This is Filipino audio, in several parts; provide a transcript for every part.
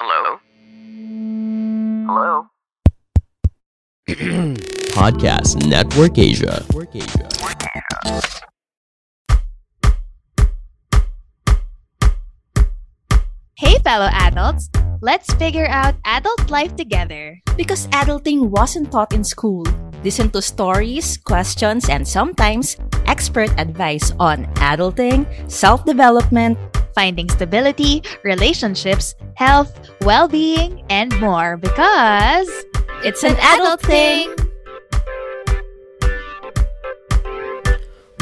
Hello? Hello? Podcast Network Asia. Hey, fellow adults! Let's figure out adult life together. Because adulting wasn't taught in school. Listen to stories, questions, and sometimes expert advice on adulting, self development, Finding stability, relationships, health, well being, and more because it's an adult thing.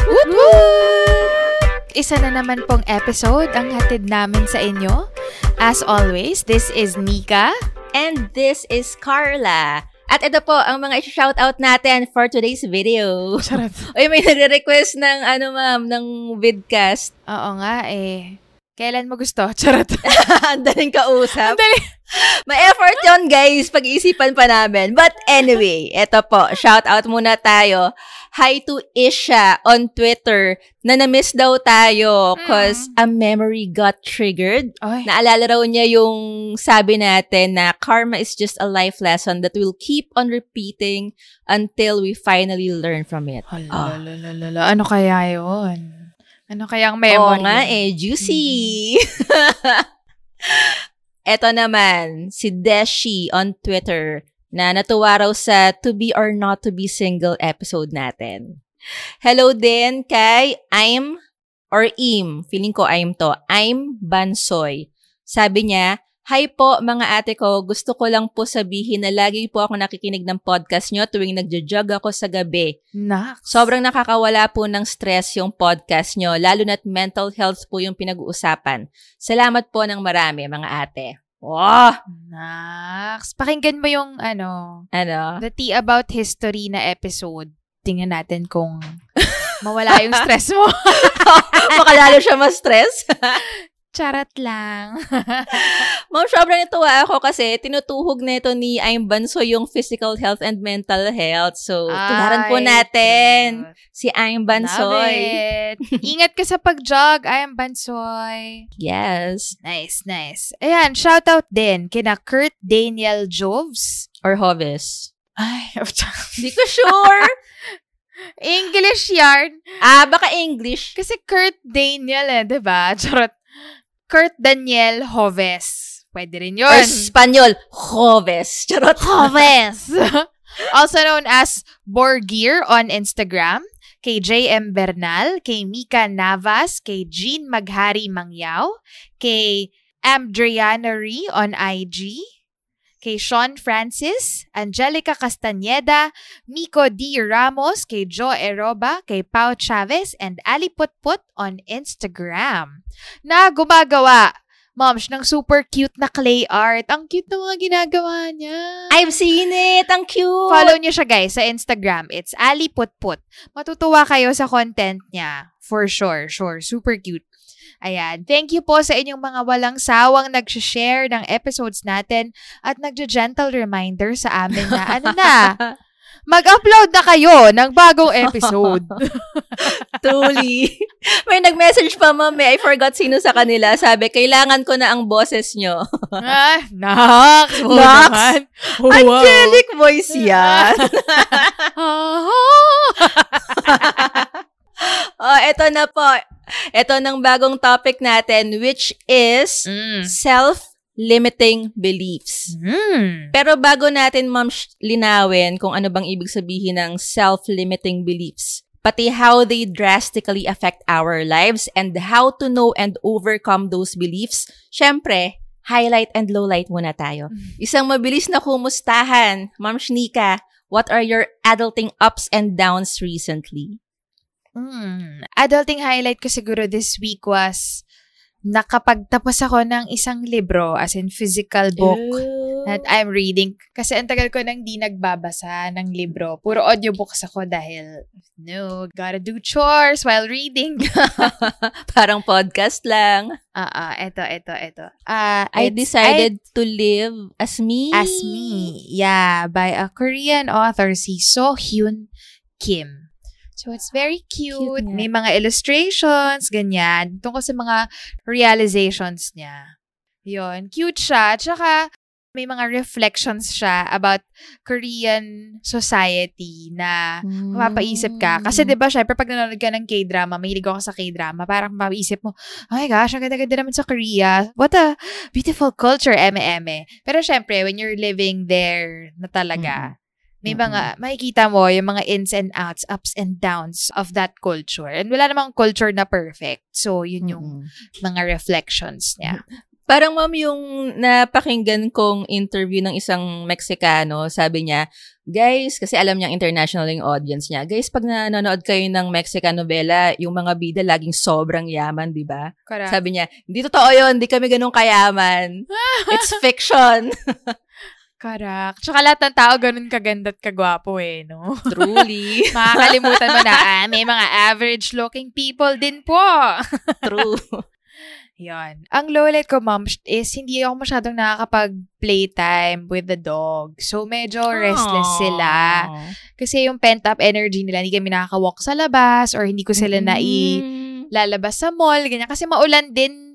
Woot woot! Isa na naman pong episode ang hatid namin sa inyo. As always, this is Nika. And this is Carla. At ito po ang mga shoutout natin for today's video. Charot. Uy, may nagre-request ng ano ma'am, ng vidcast. Oo nga eh. Kailan mo gusto? Charot. Ang daling kausap. Ang dali. May effort yon guys. Pag-isipan pa namin. But anyway, eto po. Shout out muna tayo. Hi to Isha on Twitter na na-miss daw tayo cause a memory got triggered. Ay. Naalala raw niya yung sabi natin na karma is just a life lesson that will keep on repeating until we finally learn from it. Ah. Hala, lala, lala. Ano kaya yun? Ano kaya ang Oo memory? nga eh, juicy. Eto naman, si Deshi on Twitter na natuwa raw sa To Be or Not To Be Single episode natin. Hello din kay I'm or Im. Feeling ko I'm to. I'm Bansoy. Sabi niya, Hi po mga ate ko, gusto ko lang po sabihin na lagi po ako nakikinig ng podcast nyo tuwing nagja-jog ako sa gabi. Nax. Sobrang nakakawala po ng stress yung podcast nyo, lalo na't mental health po yung pinag-uusapan. Salamat po ng marami, mga ate. Wow! Nax. Pakinggan mo yung ano, Ano? the tea about history na episode. Tingnan natin kung mawala yung stress mo. Baka lalo siya ma-stress. Charat lang. Ma'am, sobrang natuwa ako kasi tinutuhog na ito ni Aim Banso yung physical health and mental health. So, tularan po natin cute. si Aim Bansoy. Ingat ka sa pag-jog. Am Bansoy. Yes. Nice, nice. Ayan, shoutout din kina Kurt Daniel Joves. Or Hovis. Ay, Hindi ko sure. English yarn. ah, baka English. Kasi Kurt Daniel eh, di ba? Charot. Kurt Daniel Hoves. Pwede rin yun. Or Spanyol, Hovis. Charot. Hoves. also known as Borgir on Instagram, kay JM Bernal, kay Mika Navas, kay Jean Maghari Mangyao, kay Amdriana Ree on IG, kay Sean Francis, Angelica Castañeda, Miko D. Ramos, kay Joe Eroba, kay Pau Chavez, and Ali Putput on Instagram. Na gumagawa, moms, ng super cute na clay art. Ang cute ng mga ginagawa niya. I've seen it. Ang cute. Follow niyo siya guys sa Instagram. It's Ali Putput. Matutuwa kayo sa content niya. For sure, sure. Super cute. Ayan. Thank you po sa inyong mga walang sawang nag-share ng episodes natin at nagja-gentle reminder sa amin na ano na, mag-upload na kayo ng bagong episode. Truly. May nag-message pa, mami. I forgot sino sa kanila. Sabi, kailangan ko na ang boses nyo. ah, Nax! naman. Wow. Angelic voice yan. oh, eto na po. Ito ng bagong topic natin, which is Mm. Self-limiting beliefs. Mm. Pero bago natin, ma'am, linawin kung ano bang ibig sabihin ng self-limiting beliefs, pati how they drastically affect our lives and how to know and overcome those beliefs, syempre, highlight and lowlight muna tayo. Isang mabilis na kumustahan, Ma'am Shnika, what are your adulting ups and downs recently? Mm. Adulting highlight ko siguro this week was nakapagtapos ako ng isang libro, as in physical book that I'm reading. Kasi ang tagal ko nang di nagbabasa ng libro. Puro audiobooks ako dahil, no, gotta do chores while reading. Parang podcast lang. Ah, ah, eto, eto, eto. Ah, I decided to live as me. As Me. Yeah, by a Korean author, si So Hyun Kim. So, it's very cute. Cute. May mga illustrations, ganyan. Tungkol sa mga realizations niya. Yun. Cute siya. Tsaka, may mga reflections siya about Korean society na Hmm. mapapaisip ka. Kasi 'di ba syempre pag nanonood ka ng K-drama, mahilig ako sa K-drama, parang mapaisip mo, oh my gosh, ang ganda-ganda naman sa Korea. What a beautiful culture, eme-eme. Pero syempre, when you're living there na talaga, may mga, makikita mo yung mga ins and outs, ups and downs of that culture. And wala namang culture na perfect. So, yun yung Mm-mm. mga reflections niya. Parang ma'am, yung napakinggan kong interview ng isang Meksikano, sabi niya, guys, kasi alam niya international yung audience niya, guys, pag nanonood kayo ng Mexican novela, yung mga bida laging sobrang yaman, di ba? Sabi niya, hindi totoo yun, hindi kami ganun kayaman. It's fiction. Correct. Tsaka lahat ng tao ganun kaganda at kagwapo eh, no? Truly. Makakalimutan mo na, ah, may mga average-looking people din po. True. Yon. Ang lowlight ko, ma'am, is hindi ako masyadong nakakapag-playtime with the dog. So, medyo restless sila. Kasi yung pent-up energy nila, hindi kami nakaka-walk sa labas or hindi ko sila na Mm. lalabas sa mall, ganyan. Kasi maulan din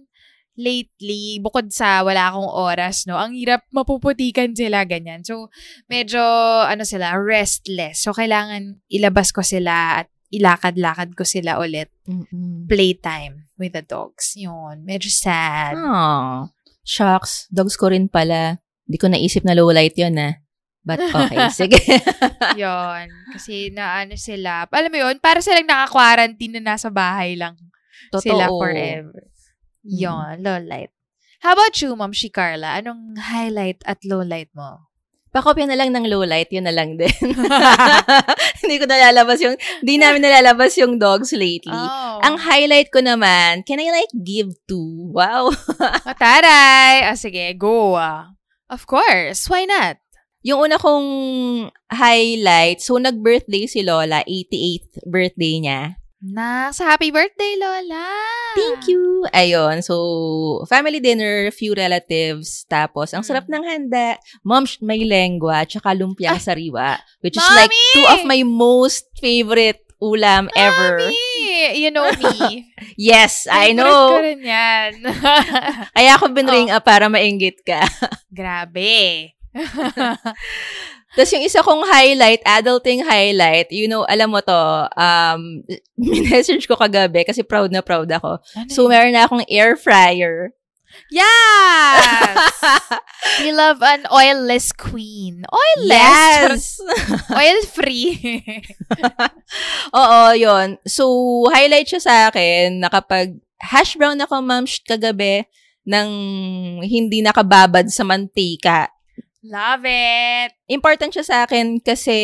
lately, bukod sa wala akong oras, no? Ang hirap mapuputikan sila, ganyan. So, medyo, ano sila, restless. So, kailangan ilabas ko sila at ilakad-lakad ko sila ulit. Mm-mm. Playtime with the dogs. Yun. Medyo sad. Aw. Shucks. Dogs ko rin pala. Hindi ko naisip na low light yun, ah. But okay, sige. Yun. Kasi na ano sila. Alam mo yun, para silang naka-quarantine na nasa bahay lang sila forever. Yun, low light. How about you, Ma'am si Carla? Anong highlight at low light mo? Pakopya na lang ng low light, yun na lang din. hindi ko nalalabas yung, hindi namin nalalabas yung dogs lately. Oh. Ang highlight ko naman, can I like give to? Wow. Oh, taray! Ah, sige, go. ah. Of course. Why not? Yung una kong highlight, so nag-birthday si Lola, 88th birthday niya. Nax, happy birthday, Lola! Thank you! Ayun, so family dinner, few relatives, tapos ang sarap ng handa. Mom, may lengua, tsaka lumpiang sariwa, which is like Mommy! two of my most favorite ulam ever. Mami! You know me. Yes, I know. ko rin yan. Kaya ako binring up para mainggit ka. Grabe. Tapos yung isa kong highlight, adulting highlight, you know, alam mo to, um, message ko kagabi kasi proud na proud ako. Ano So, meron na akong air fryer. Yes! We love an oilless queen. Oilless? Yes! Oil-free. Oo, yon So, highlight siya sa akin na kapag hash brown ako, ma'am, kagabi, ng hindi nakababad sa mantika. Love it. Important siya sa akin kasi,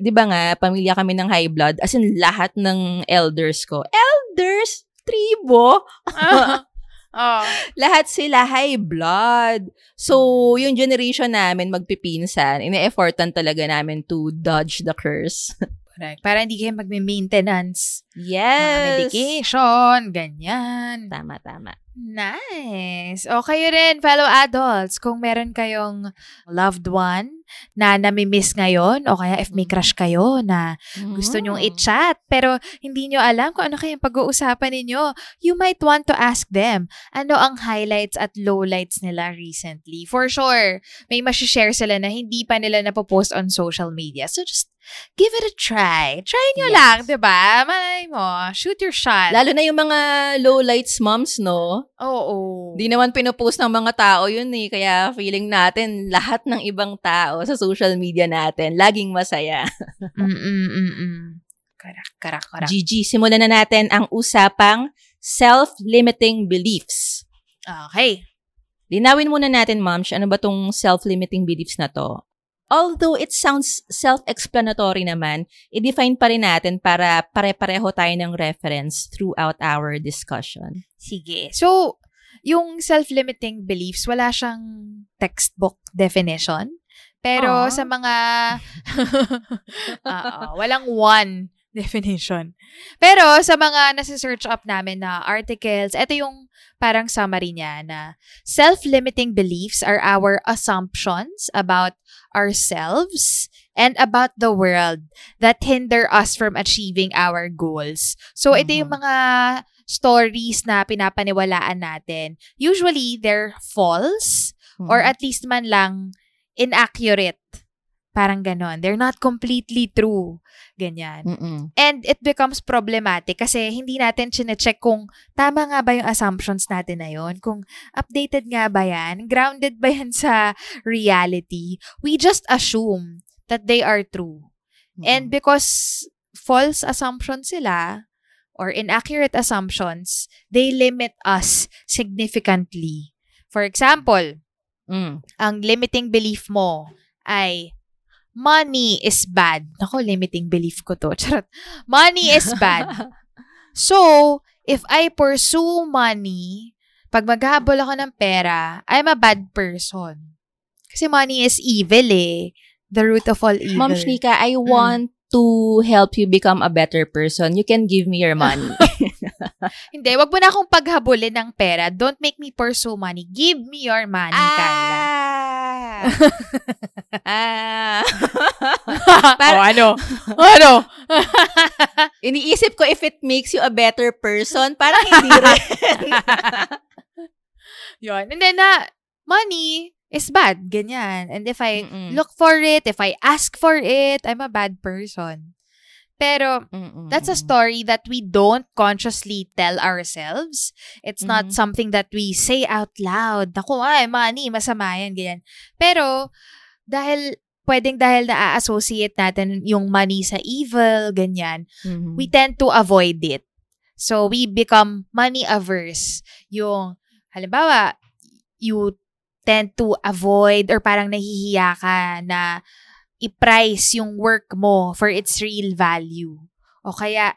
di ba nga, pamilya kami ng high blood. As in, lahat ng elders ko. Elders? Tribo? oh. lahat sila high blood. So, yung generation namin magpipinsan, ine-effortan talaga namin to dodge the curse. Correct. Para hindi kayo magme-maintenance. Mga Yes! medication, ganyan. Tama, tama. Nice. O kayo rin, fellow adults, kung meron kayong loved one na namimiss ngayon, o kaya if may crush kayo na gusto nyong Mm. i-chat, pero hindi nyo alam kung ano kayang pag-uusapan ninyo, you might want to ask them, ano ang highlights at lowlights nila recently. For sure, may masishare sila na hindi pa nila napopost on social media. So just give it a try. Try nyo Yes. lang, di ba? Malay mo, shoot your shot. Lalo na yung mga low lights moms, no? Oo. Di naman pinupost ng mga tao yun eh. Kaya feeling natin, lahat ng ibang tao sa social media natin, laging masaya. Mm-mm-mm. Karak, karak, karak. Gigi, simulan na natin ang usapang self-limiting beliefs. Okay. Linawin muna natin, Ma'am, ano ba tong self-limiting beliefs na to? Although it sounds self-explanatory naman, i-define pa rin natin para pare-pareho tayo ng reference throughout our discussion. Sige. So, yung self-limiting beliefs, wala siyang textbook definition. Pero Aw. sa mga, Oo, walang one definition. Pero sa mga nasa-search up namin na articles, ito yung parang summary niya na self-limiting beliefs are our assumptions about ourselves and about the world that hinder us from achieving our goals. So, ito yung Mhm. mga stories na pinapaniwalaan natin. Usually, they're false or Mm-hmm. at least man lang inaccurate. Parang ganon. They're not completely true. Ganyan. Mm-mm. And it becomes problematic kasi hindi natin chinecheck kung tama nga ba yung assumptions natin na yun, kung updated nga ba yan, grounded ba yan sa reality. We just assume that they are true. And because false assumptions sila, or inaccurate assumptions, they limit us significantly. For example, Mm. ang limiting belief mo ay money is bad. Nako, limiting belief ko to. Charot. Money is bad. So, if I pursue money, pag maghabol ako ng pera, I'm a bad person. Kasi money is evil eh. The root of all evil. Ma'am Shnika, I Mm. want to help you become a better person. You can give me your money. Hindi, wag mo na akong paghabulin ng pera. Don't make me pursue money. Give me your money, Carla. Ah. Para, ano? Ano? Iniisip ko if it makes you a better person, parang hindi rin. Yun. And then, na, money is bad. Ganyan. And if I Mm-mm. look for it, if I ask for it, I'm a bad person. Pero, Mm-mm. that's a story that we don't consciously tell ourselves. It's not Mhm. something that we say out loud. Naku, ay, money, masama yan, ganyan. Pero, dahil, pwedeng dahil na-associate natin yung money sa evil, ganyan, Mhm. we tend to avoid it. So, we become money averse. Yung, halimbawa, you tend to avoid or parang nahihiya ka na i-price yung work mo for its real value. O kaya,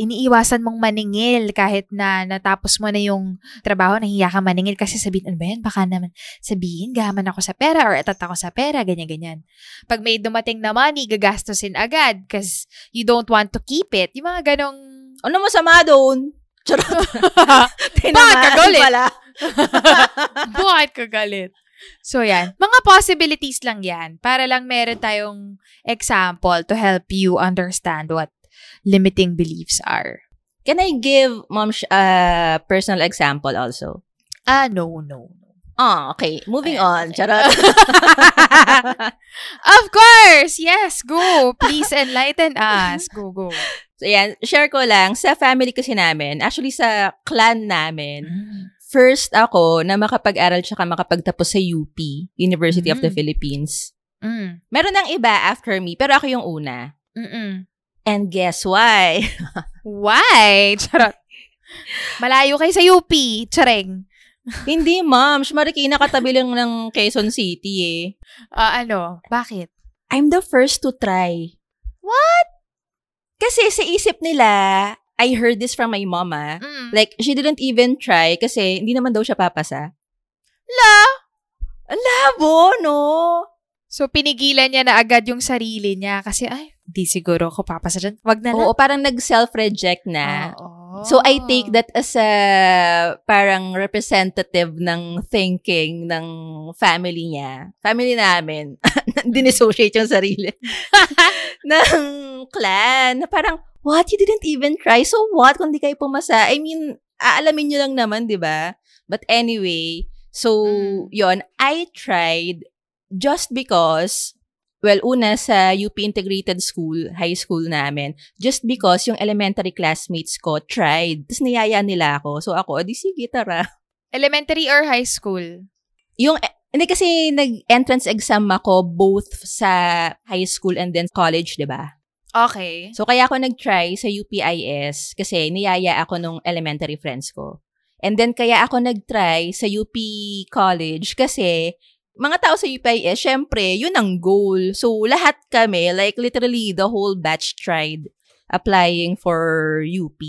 iniiwasan mong maningil kahit na natapos mo na yung trabaho, nahiya ka maningil kasi sabihin, ano ba yan? Baka naman sabihin, gaman ako sa pera or etat ako sa pera, ganyan-ganyan. Pag may dumating na money, gagastusin agad because you don't want to keep it. Yung mga ganong Ano masama doon? Charot. Bakit ka galit? pala. Bakit ka galit? So, yan. Mga possibilities lang yan para lang meron tayong example to help you understand what limiting beliefs are. Can I give mom a personal example also? Ah, no, no. Ah, okay. Moving Ayan, on. okay. Charot. Of course! Yes, go! Please enlighten us. Go, go. so, yan. Share ko lang. Sa family kasi namin, actually sa clan namin, first ako na makapag-aral tsaka makapagtapos sa UP, University of the Mm. Philippines. Mm. Meron ng iba after me, pero ako yung una. Mm-mm. And guess why? Why? Charot. Malayo kayo sa UP. Chareng. Hindi, ma'am. Marikina katabi lang ng Quezon City eh. Ah, ano? Bakit? I'm the first to try. What? Kasi sa isip nila, I heard this from my mama. Mm. Like, she didn't even try kasi hindi naman daw siya papasa. La! Labo, no? So, pinigilan niya na agad yung sarili niya kasi, ay, di siguro ako papasa dyan. Wag na lang. Oo, parang nag-self-reject na. Oo. So, I take that as a parang representative ng thinking ng family niya. Family namin. Dinessociate yung sarili. ng clan. Na parang, what? You didn't even try? So what kung di kayo pumasa? I mean, aalamin nyo lang naman, di ba? But anyway, so, Mm. yon I tried just because Well, una sa UP Integrated School, high school namin, just because yung elementary classmates ko tried. Tapos niyaya nila ako. So ako, di sige, tara. Elementary or high school? Yung, hindi kasi nag-entrance exam ako both sa high school and then college, di ba? Okay. So kaya ako nag-try sa UPIS kasi niyaya ako nung elementary friends ko. And then kaya ako nag-try sa UP College kasi mga tao sa UPIS, syempre, yun ang goal. So, lahat kami, like literally the whole batch tried applying for UP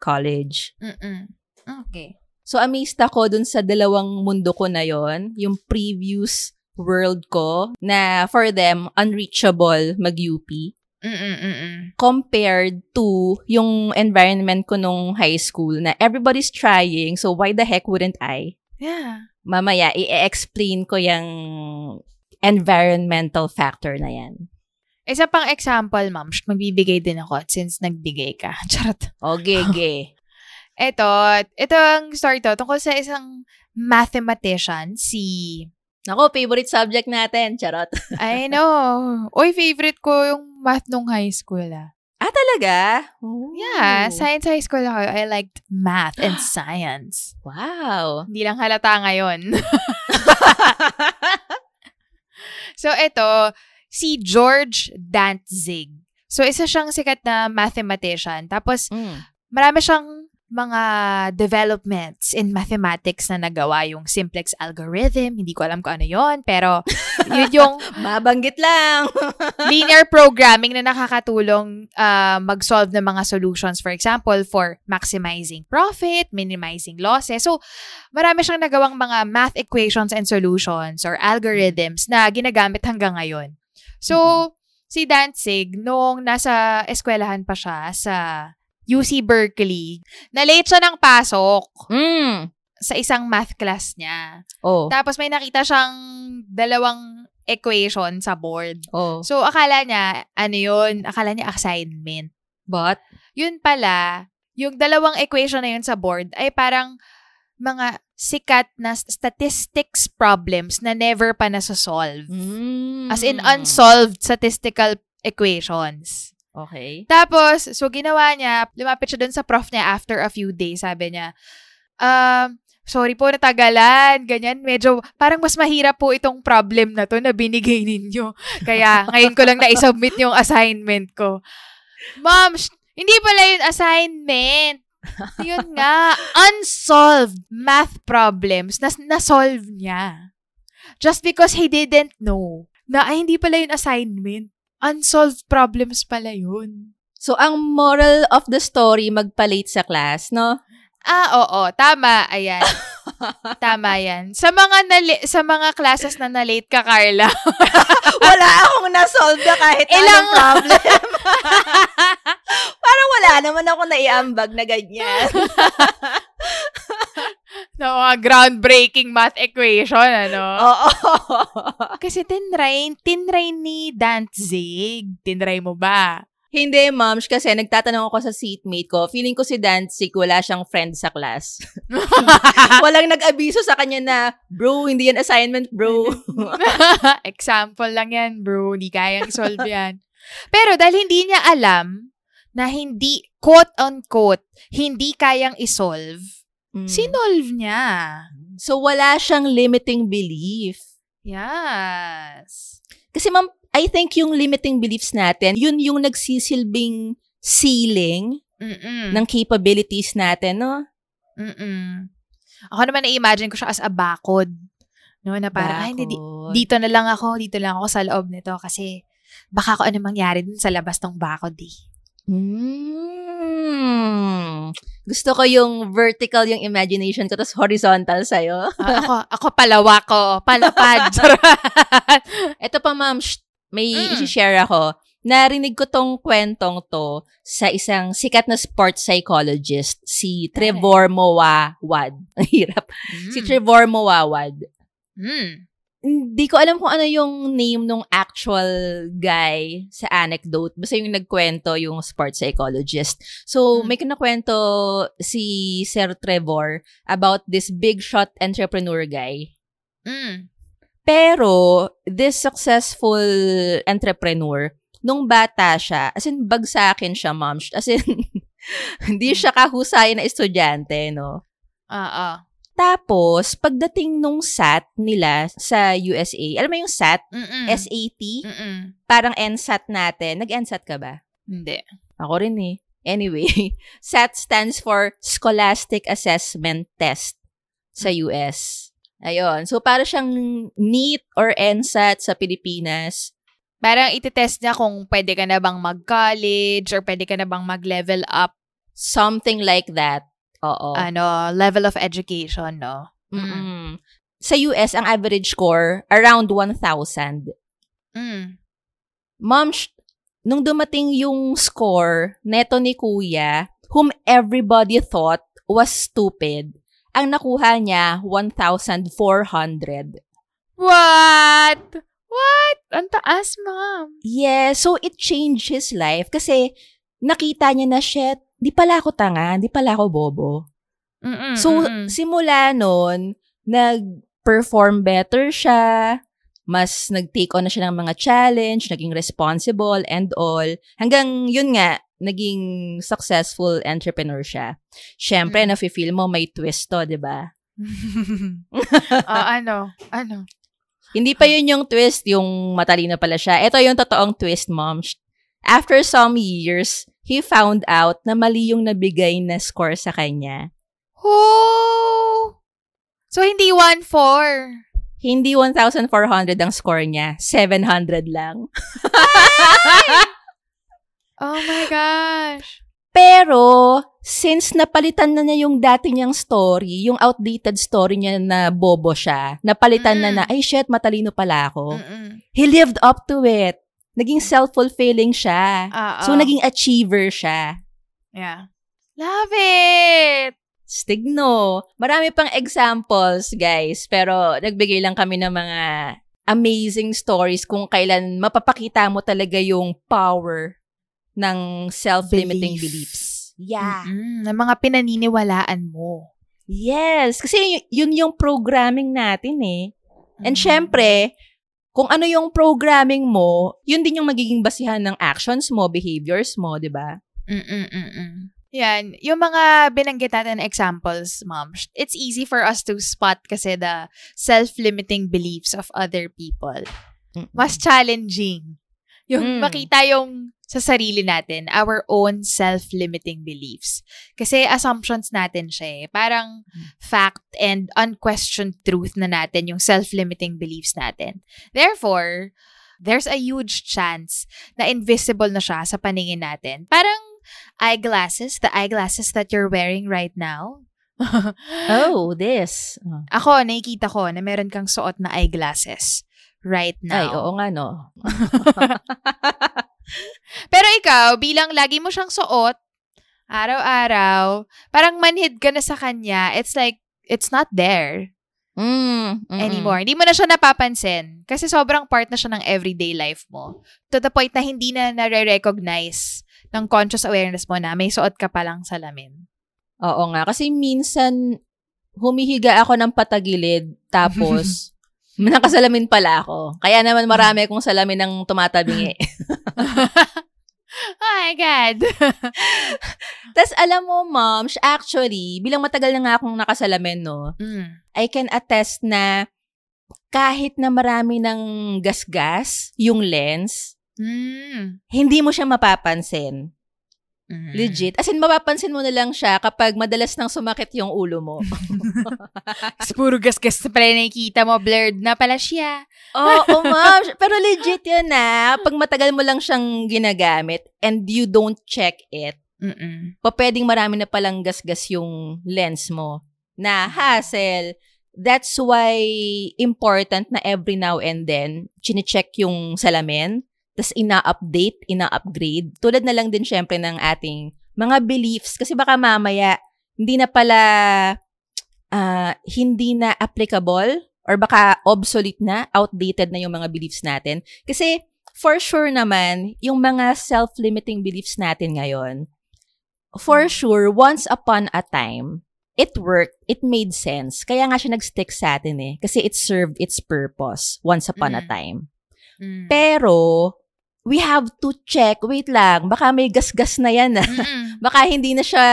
College. Mm-mm. Okay. So, amazed ako dun sa dalawang mundo ko na yon yung previous world ko na for them, unreachable mag-UP Mm-mm-mm. compared to yung environment ko nung high school na everybody's trying, so why the heck wouldn't I? Yeah. Mamaya, i-explain ko yung environmental factor na yan. Isa pang example, ma'am, magbibigay din ako since nagbigay ka. Charot. O, gege. Ito, ito ang story to tungkol sa isang mathematician, si... Nako, favorite subject natin. Charot. I know. Uy, favorite ko yung math nung high school, ah. ah, talaga? Oh. Yeah, science high school ako. I liked math and science. Wow. Hindi lang halata ngayon. so, ito, si George Dantzig. So, isa siyang sikat na mathematician. Tapos, Mm. marami siyang mga developments in mathematics na nagawa. Yung simplex algorithm, hindi ko alam kung ano yon Pero, yun yung Mabanggit lang. linear programming na nakakatulong uh, mag-solve ng mga solutions. For example, for maximizing profit, minimizing losses. So, marami siyang nagawang mga math equations and solutions or algorithms na ginagamit hanggang ngayon. So, si Danzig, nung nasa eskwelahan pa siya sa UC Berkeley, na-late siya ng pasok mm. sa isang math class niya. Oh. Tapos may nakita siyang dalawang equation sa board. oh. So, akala niya, ano yun? Akala niya assignment. But, Yun pala, yung dalawang equation na yun sa board ay parang mga sikat na statistics problems na never pa nasa-solve. mm. As in, unsolved statistical equations. Okay. Tapos, so ginawa niya, lumapit siya dun sa prof niya after a few days. Sabi niya, um, sorry po, natagalan, ganyan. Medyo, parang mas mahirap po itong problem na to na binigay ninyo. Kaya, ngayon ko lang na-submit yung assignment ko. Ma'am, sh- hindi pala yun assignment. Yun nga, unsolved math problems na na-solve niya. Just because he didn't know na ay hindi pala yun assignment. Unsolved problems pala yun. So, ang moral of the story, magpa-late sa class, no? Ah, oo. Tama. Ayan. Tama yan. Sa mga nali- sa mga classes na na-late ka, Carla. wala akong na-solve na kahit Ilang- anong problem. Parang wala naman ako naiambag na ganyan. no, mga groundbreaking math equation, ano? Oo. Kasi tinry, tinry ni Danzig. Tinry mo ba? Hindi, ma'am, kasi nagtatanong ako sa seatmate ko. Feeling ko si Danzig, wala siyang friend sa class. Walang nag-abiso sa kanya na, bro, hindi yan assignment, bro. Example lang yan, bro. Hindi kayang solve yan. Pero dahil hindi niya alam na hindi, quote-unquote, hindi kayang isolve, Mm. sinolve niya. So, wala siyang limiting belief. Yes. Kasi ma'am, I think yung limiting beliefs natin, yun yung nagsisilbing ceiling Mm-mm. ng capabilities natin, no? Mm-mm. Ako naman na-imagine ko siya as a bakod. No, na parang, ay, hindi, dito na lang ako, dito lang ako sa loob nito kasi baka kung ano mangyari dun sa labas ng bakod eh. Mm. Gusto ko yung vertical yung imagination ko, tapos horizontal sa'yo. Ah, ako, ako palawa ko, palapad. Ito pa, ma'am, sh- may Mm. isi-share ako. Narinig ko tong kwentong to sa isang sikat na sports psychologist, si Trevor Mowawad. Ang hirap. Si Mm. Trevor Mowawad. Mm. Hindi ko alam kung ano yung name nung actual guy sa anecdote. Basta yung nagkwento yung sports psychologist. So, Mm. may kinakwento si Sir Trevor about this big shot entrepreneur guy. Mm. Pero, this successful entrepreneur, nung bata siya, as in, bagsakin siya, ma'am. As in, hindi siya kahusay na estudyante, no? Oo. Tapos, pagdating nung SAT nila sa USA, alam mo yung SAT? Mm-mm. SAT? Mm-mm. Parang NSAT natin. Nag-NSAT ka ba? Hindi. Ako rin eh. Anyway, SAT stands for Scholastic Assessment Test sa US. Ayun. So, para siyang NEET or NSAT sa Pilipinas. Parang ititest niya kung pwede ka na bang mag-college or pwede ka na bang mag-level up. Something like that. Oo. ano, level of education, no? Mm-mm. Sa US, ang average score, around 1,000. Mm. Sh- nung dumating yung score neto ni kuya, whom everybody thought was stupid, ang nakuha niya, 1,400. What? What? Ang taas, ma'am. Yeah, so it changed his life kasi nakita niya na, shit, di pala ako tanga, di pala ako bobo. Mm-mm, So, mm-mm. simula nun, nag-perform better siya, mas nag-take on na siya ng mga challenge, naging responsible and all. Hanggang yun nga, naging successful entrepreneur siya. Siyempre, Mm. nafe-feel mo may twist to, di ba? Ah, ano? Ano? Hindi pa yun yung twist, yung matalino pala siya. Ito yung totoong twist, mom. After some years, he found out na mali yung nabigay na score sa kanya. Oh! So, hindi 1-4. Hindi 1,400 ang score niya. 700 lang. Oh my gosh. Pero, since napalitan na niya yung dati niyang story, yung outdated story niya na bobo siya, napalitan na Mm. na, ay shit, matalino pala ako. Mm-mm. He lived up to it. Naging self-fulfilling siya. Ah, So, ah. naging achiever siya. Yeah. Love it! Stigno. Marami pang examples, guys. Pero, nagbigay lang kami ng mga amazing stories kung kailan mapapakita mo talaga yung power ng self-limiting Belief. beliefs. Yeah. Mm-mm. Ng mga pinaniniwalaan mo. Yes. Kasi yun yung programming natin eh. And Mm. syempre, kung ano yung programming mo, yun din yung magiging basihan ng actions mo, behaviors mo, di ba? Mm-mm-mm. Yan. Yung mga binanggit natin examples, mom, sh- it's easy for us to spot kasi the self-limiting beliefs of other people. Mas challenging. Yung Mm. makita yung sa sarili natin, our own self-limiting beliefs. Kasi assumptions natin siya eh. Parang fact and unquestioned truth na natin yung self-limiting beliefs natin. Therefore, there's a huge chance na invisible na siya sa paningin natin. Parang eyeglasses, the eyeglasses that you're wearing right now. Oh, this. Ako, nakikita ko na meron kang suot na eyeglasses right now. Ay, oo nga, no. Pero ikaw, bilang lagi mo siyang suot, araw-araw, parang manhid ka na sa kanya, it's like, it's not there Mm, mm-mm. anymore. Hindi mo na siya napapansin. Kasi sobrang part na siya ng everyday life mo. To the point na hindi na nare-recognize ng conscious awareness mo na may suot ka palang salamin. Oo nga. Kasi minsan, humihiga ako ng patagilid, tapos, nakasalamin pala ako. Kaya naman marami akong salamin ng tumatabingi. oh my God! Tapos alam mo, mom, actually, bilang matagal na nga akong nakasalamin, no, mm. I can attest na kahit na marami ng gasgas yung lens, Mm. hindi mo siya mapapansin. Mm. Legit. As in, mapapansin mo na lang siya kapag madalas nang sumakit yung ulo mo. Puro gas-gas na pala nakikita mo, blurred na pala siya. Oo, oh, ma'am. Pero legit yun na. Pag matagal mo lang siyang ginagamit and you don't check it, Mm-mm. pa pwedeng marami na palang gasgas yung lens mo na hassle. That's why important na every now and then, chinecheck yung salamin, tas ina-update, ina-upgrade. Tulad na lang din syempre ng ating mga beliefs. Kasi baka mamaya, hindi na pala, ah, hindi na applicable or baka obsolete na, outdated na yung mga beliefs natin. Kasi for sure naman, yung mga self-limiting beliefs natin ngayon, for sure, once upon a time, it worked, it made sense. Kaya nga siya nag-stick sa atin eh. Kasi it served its purpose once upon a Mm. time. Mm. Pero, we have to check, wait lang, baka may gasgas na yan ah. Mm-mm. baka hindi na siya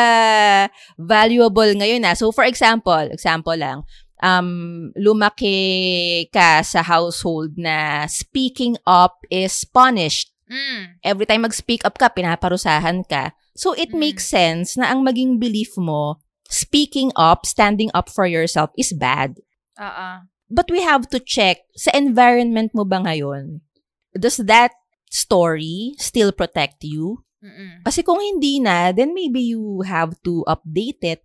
valuable ngayon na. So, for example, example lang, um, lumaki ka sa household na speaking up is punished. Mm. Every time mag-speak up ka, pinaparusahan ka. So, it Mm. makes sense na ang maging belief mo, speaking up, standing up for yourself is bad. Oo. But we have to check, sa environment mo ba ngayon, does that story still protect you? Mm-mm. Kasi kung hindi na, then maybe you have to update it.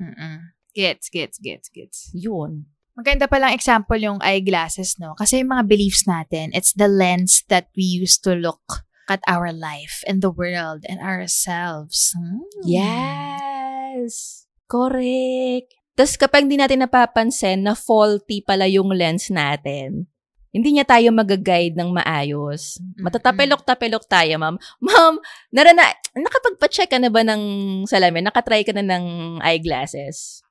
Mm-mm. Gets, gets, gets, gets. Yun. Maganda palang example yung eyeglasses, no? Kasi yung mga beliefs natin, it's the lens that we use to look at our life and the world and ourselves. Hmm. Yes. Correct. Tapos kapag hindi natin napapansin na faulty pala yung lens natin, hindi niya tayo mag-guide ng maayos. Matatapilok-tapilok tayo, ma'am. Ma'am, narana, nakapagpa-check ka na ba ng salamin? Nakatry ka na ng eyeglasses?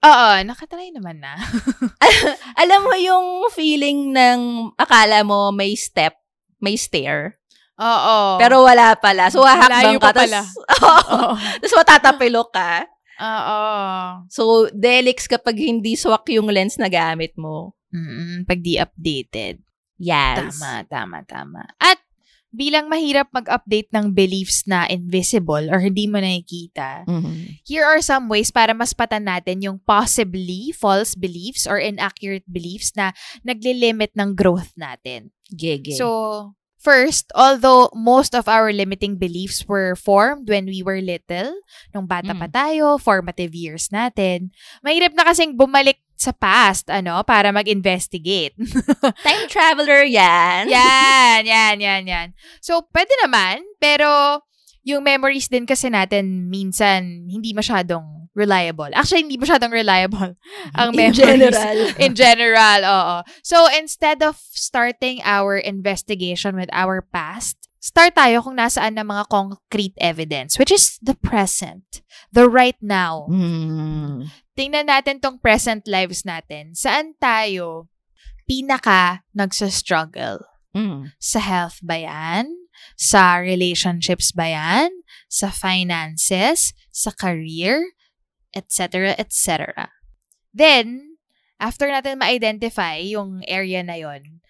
Oo, nakatry naman na. Alam mo yung feeling ng akala mo may step, may stair, Oo. pero wala pala. So, hahakbang ka. pa pala. Oo. Tapos matatapilok ka. Oo. So, delix kapag hindi swak yung lens na gamit mo. Mm-mm, pag di updated. Yes. Tama, tama, tama. At bilang mahirap mag-update ng beliefs na invisible or hindi mo nakikita, Mhm. here are some ways para mas patan natin yung possibly false beliefs or inaccurate beliefs na naglilimit ng growth natin. Gege. So, first, although most of our limiting beliefs were formed when we were little, nung bata pa Mm. tayo, formative years natin, mahirap na kasing bumalik sa past, ano, para mag-investigate. time traveler yan. yan, yan, yan, yan. So, pwede naman, pero yung memories din kasi natin minsan hindi masyadong reliable. Actually, hindi masyadong reliable ang In memories. general. In general, oo. So, instead of starting our investigation with our past, start tayo kung nasaan na mga concrete evidence, which is the present, the right now. Mm. Tingnan natin tong present lives natin. Saan tayo pinaka nagsa-struggle? Mm. Sa health ba yan? Sa relationships ba yan? Sa finances? Sa career? Etc. etc. Then, after natin ma-identify yung area na yon,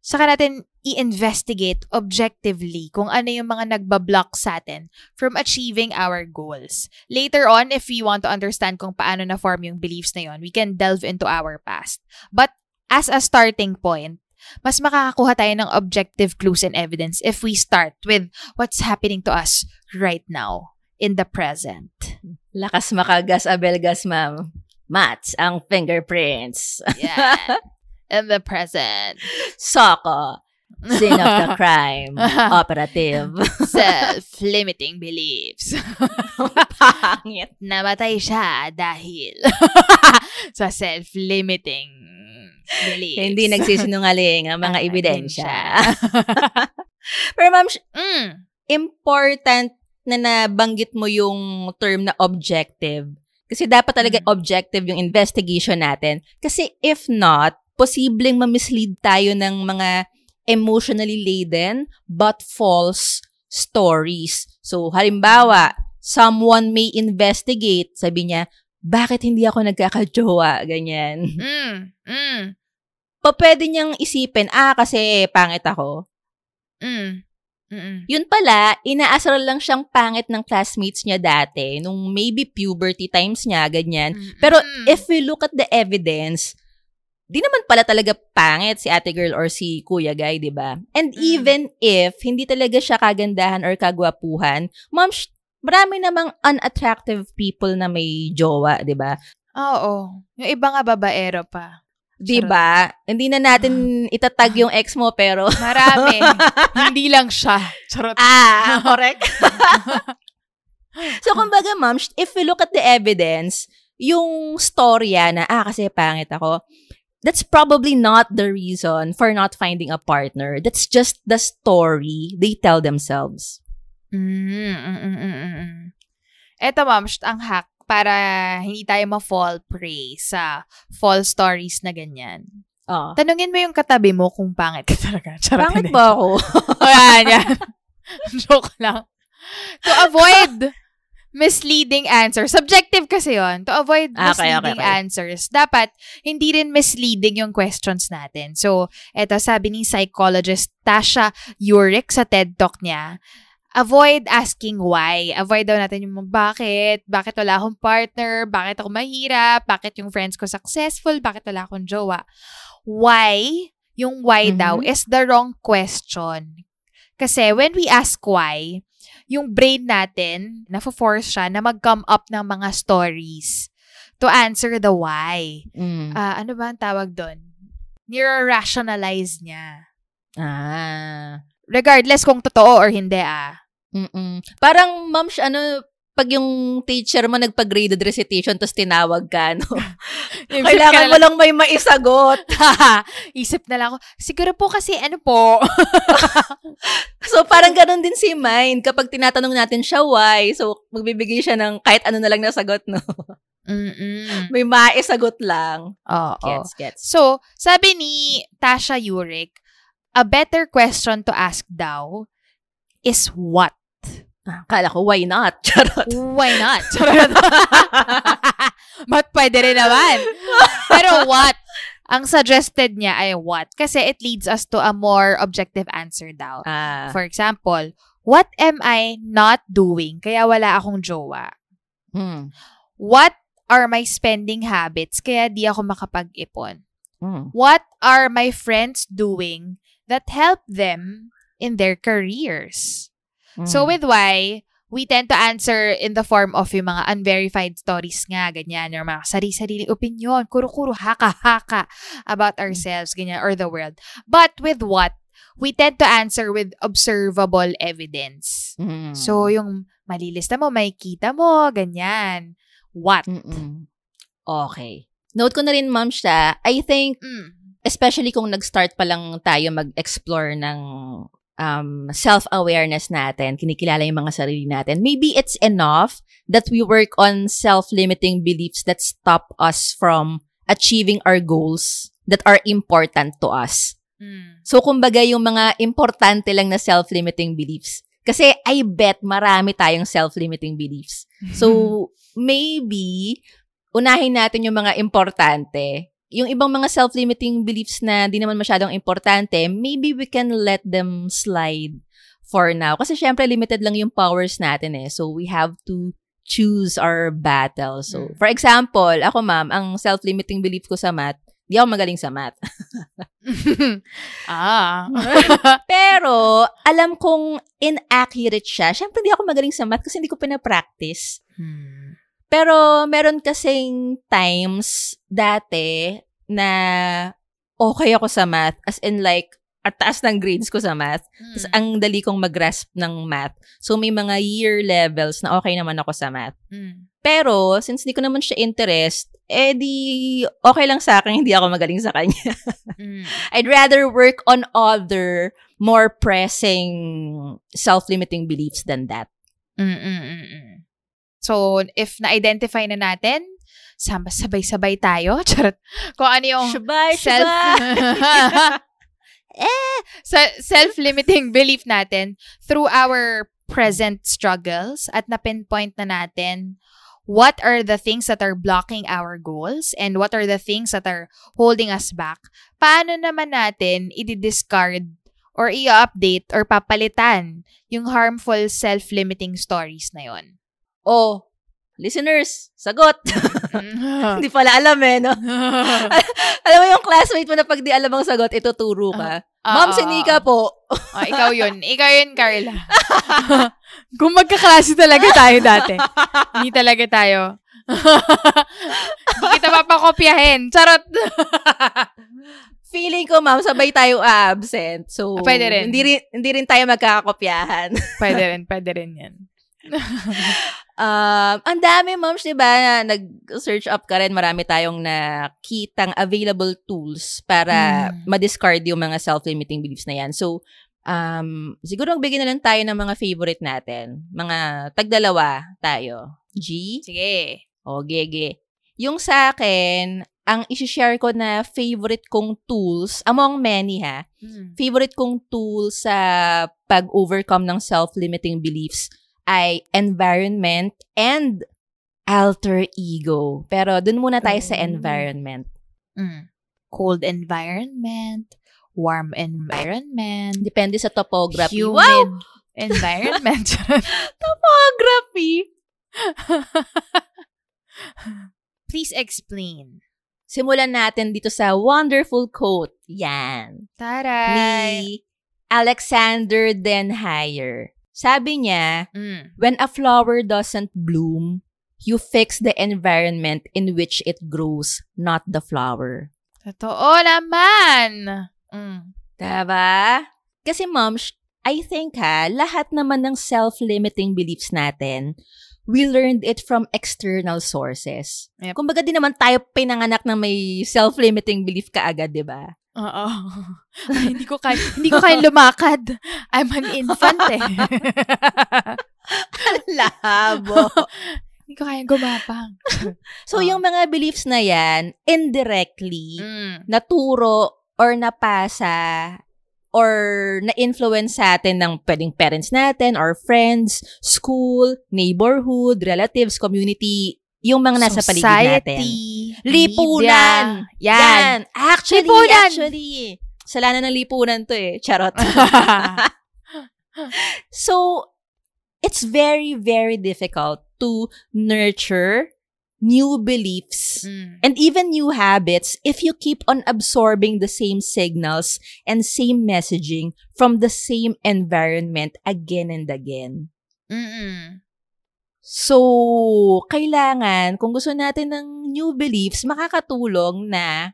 saka natin i-investigate objectively kung ano yung mga nagbablock sa atin from achieving our goals. Later on, if we want to understand kung paano na-form yung beliefs na yon, we can delve into our past. But as a starting point, mas makakakuha tayo ng objective clues and evidence if we start with what's happening to us right now in the present. Lakas makagas abelgas, ma'am. Mats ang fingerprints. Yeah. in the present. Soko. Scene of the crime. Operative. Self-limiting beliefs. Pangit. Namatay siya dahil sa self-limiting beliefs. Hindi nagsisinungaling ang mga ebidensya. Pero ma'am, Mm. important na nabanggit mo yung term na objective. Kasi dapat talaga Mm. objective yung investigation natin. Kasi if not, posibleng ma-mislead tayo ng mga emotionally laden but false stories. So, halimbawa, someone may investigate, sabi niya, bakit hindi ako nagkakajowa? Ganyan. Mm. Mm. Pa pwede niyang isipin, ah, kasi pangit ako. Mm. Mm. Yun pala, inaasar lang siyang pangit ng classmates niya dati, nung maybe puberty times niya, ganyan. Mm. Pero Mm. if we look at the evidence, di naman pala talaga pangit si ate girl or si kuya guy, di ba? And Mm. even if hindi talaga siya kagandahan or kagwapuhan, sh- marami namang unattractive people na may jowa, di ba? Oo. Yung iba nga babaero pa. Di ba? Hindi na natin itatag yung ex mo, pero... Marami. Hindi lang siya. Charot. Ah, correct. so, kumbaga, ma'am, if we look at the evidence, yung storya na, ah, kasi pangit ako, that's probably not the reason for not finding a partner. That's just the story they tell themselves. Mm, mm, mm, mm, mm, mm. Eto, sh- ang hack para hindi tayo ma-fall prey sa false stories na ganyan. Oh. Tanungin mo yung katabi mo kung pangit ka talaga. Charot, Pangit ba ako? Yan, yan. Joke lang. To avoid misleading answers. Subjective kasi yon To avoid Ah, okay, okay, misleading okay. answers, dapat hindi rin misleading yung questions natin. So, eto, sabi ni psychologist Tasha Urick sa TED Talk niya, avoid asking why. Avoid daw natin yung bakit, bakit wala akong partner, bakit ako mahirap, bakit yung friends ko successful, bakit wala akong jowa. Why, yung why Mhm. daw, is the wrong question. Kasi when we ask why, yung brain natin, na-force siya na mag-come up ng mga stories to answer the why. Mm. Ah, ano ba ang tawag doon? Niro-rationalize niya. Ah. Regardless kung totoo or hindi ah. Mm-mm. Parang, ma'am, ano, pag yung teacher mo nagpa-graded recitation tapos tinawag ka, no? Kailangan mo lang may maisagot. Isip na lang ako, siguro po kasi ano po. so, parang ganun din si Mind. Kapag tinatanong natin siya why, so, magbibigay siya ng kahit ano na lang na sagot, no? Mm-mm. may maisagot lang. Oo. Gets, gets. So, sabi ni Tasha Yurik, a better question to ask daw is what? Ah, Kala ko, why not? Charot. Why not? Charot. But pwede rin naman. Pero what? Ang suggested niya ay what? Kasi it leads us to a more objective answer daw. Ah. For example, what am I not doing kaya wala akong jowa? Mm. What are my spending habits kaya di ako makapag-ipon? Mm. What are my friends doing that help them in their careers? So Mm. with why, we tend to answer in the form of yung mga unverified stories nga, ganyan, or mga sarili-sarili opinion, kuro-kuro, haka-haka about ourselves, ganyan, or the world. But with what, we tend to answer with observable evidence. Mm. So, yung malilista mo, may kita mo, ganyan. What? Mm-mm. Okay. Note ko na rin, ma'am, siya. I think, Mm. especially kung nag-start pa lang tayo mag-explore ng um, self-awareness natin, kinikilala yung mga sarili natin, maybe it's enough that we work on self-limiting beliefs that stop us from achieving our goals that are important to us. Mm. So, kumbaga, yung mga importante lang na self-limiting beliefs. Kasi, I bet marami tayong self-limiting beliefs. So, maybe, unahin natin yung mga importante. Yung ibang mga self-limiting beliefs na di naman masyadong importante, maybe we can let them slide for now. Kasi syempre, limited lang yung powers natin eh. So, we have to choose our battle. So, Mm. for example, ako ma'am, ang self-limiting belief ko sa math, di ako magaling sa math. ah. Pero, alam kong inaccurate siya. Syempre, di ako magaling sa math kasi hindi ko pinapractice. Hmm. Pero, meron kasing times dati na okay ako sa math. As in like, at taas ng grades ko sa math. Tapos, Hmm. ang dali kong mag-grasp ng math. So, may mga year levels na okay naman ako sa math. Hmm. Pero, since di ko naman siya interest, eh di okay lang sa akin, hindi ako magaling sa kanya. Hmm. I'd rather work on other, more pressing self-limiting beliefs than that. Mm-mm-mm. So, if na-identify na natin, sama sabay-sabay tayo. Charot. Kung ano yung Shabay, self shabay. eh sa self-limiting belief natin through our present struggles at na-pinpoint na natin what are the things that are blocking our goals and what are the things that are holding us back. Paano naman natin i-discard or i-update or papalitan yung harmful self-limiting stories na yon? Oh, listeners, sagot. Hindi pala alam eh, no? alam mo yung classmate mo na pag di alam ang sagot, ituturo ka. Ma'am, Oo. sinika po. Ah, ikaw yun. Ikaw yun, Carla. Kung magkaklase talaga tayo dati. Hindi talaga tayo. Hindi kita papakopyahin. Charot. Feeling ko, ma'am, sabay tayo absent. So, Ah, pwede rin. Hindi rin, hindi rin tayo magkakakopyahan. pwede rin, pwede rin yan. Um, ang dami, moms, di ba? Nag-search up ka rin. Marami tayong nakitang available tools para Mm. ma-discard yung mga self-limiting beliefs na yan. So, um, siguro magbigay na lang tayo ng mga favorite natin. Mga tagdalawa tayo. G Sige. o Gege. Yung sa akin, ang isi-share ko na favorite kong tools, among many ha, Hmm. favorite kong tool sa pag-overcome ng self-limiting beliefs ay environment and alter ego. Pero dun muna tayo sa Oh. environment. Mm. Cold environment, warm environment, Depende sa topography. humid Wow! environment. Topography! Please explain. Simulan natin dito sa wonderful quote. Yan. Taray. Ni Alexander Den Heyer. Sabi niya, Mm. when a flower doesn't bloom, you fix the environment in which it grows, not the flower. Totoo naman. Mm. Diba? Kasi sh- I think ha, lahat naman ng self-limiting beliefs natin, we learned it from external sources. Yep. Kumbaga di naman tayo pinanganak na may self-limiting belief kaagad, di ba? Oo. Ay, hindi ko kaya, hindi ko kaya lumakad. I'm an infant eh. Labo. hindi ko kaya gumapang. so, yung mga beliefs na yan, indirectly, Mm. naturo or napasa or na-influence sa atin ng pwedeng parents natin or friends, school, neighborhood, relatives, community, yung mga nasa paligid natin. Society, Lipunan! media. Yan. Actually, Lipunan! actually. Kasalanan ng lipunan to eh. Charot. so, it's very, very difficult to nurture new beliefs Mm. and even new habits if you keep on absorbing the same signals and same messaging from the same environment again and again. Mm-mm. So, kailangan, kung gusto natin ng new beliefs, makakatulong na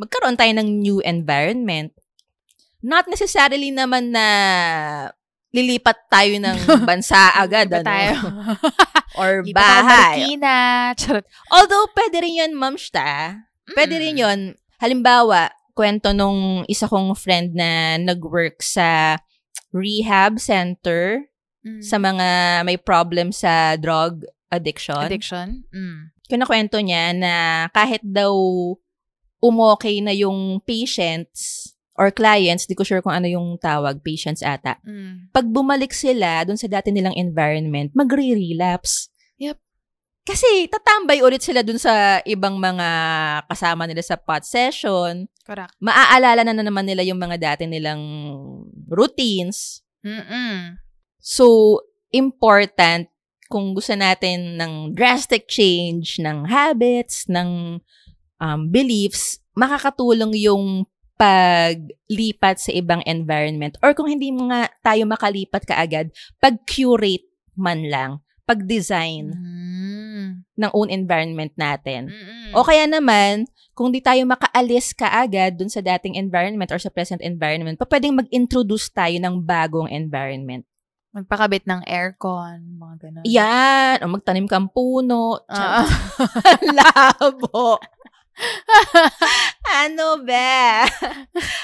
magkaroon tayo ng new environment. Not necessarily naman na lilipat tayo ng bansa agad, ano? tayo. Or bahay. Charot. Although, pwede rin yun, ma'am. Pwede rin Mm. yun. Halimbawa, kwento nung isa kong friend na nag-work sa rehab center Mm. sa mga may problem sa drug addiction. Addiction. Mm. Kinakwento niya na kahit daw umokay na yung patients or clients, di ko sure kung ano yung tawag, patients ata. Mm. Pag bumalik sila dun sa dati nilang environment, magre-relapse. Yep. Kasi tatambay ulit sila dun sa ibang mga kasama nila sa pot session. Correct. Maaalala na, na naman nila yung mga dati nilang routines. Mm-mm. So, important kung gusto natin ng drastic change ng habits, ng um, beliefs, makakatulong yung paglipat sa ibang environment. Or kung hindi mo nga tayo makalipat kaagad, pag-curate man lang, pag-design Mm. ng own environment natin. Mm-mm. O kaya naman, kung di tayo makaalis kaagad dun sa dating environment or sa present environment, pa pwedeng mag-introduce tayo ng bagong environment. Magpakabit ng aircon, mga ganun. Yan. O magtanim kang puno. Ah. Labo. ano ba?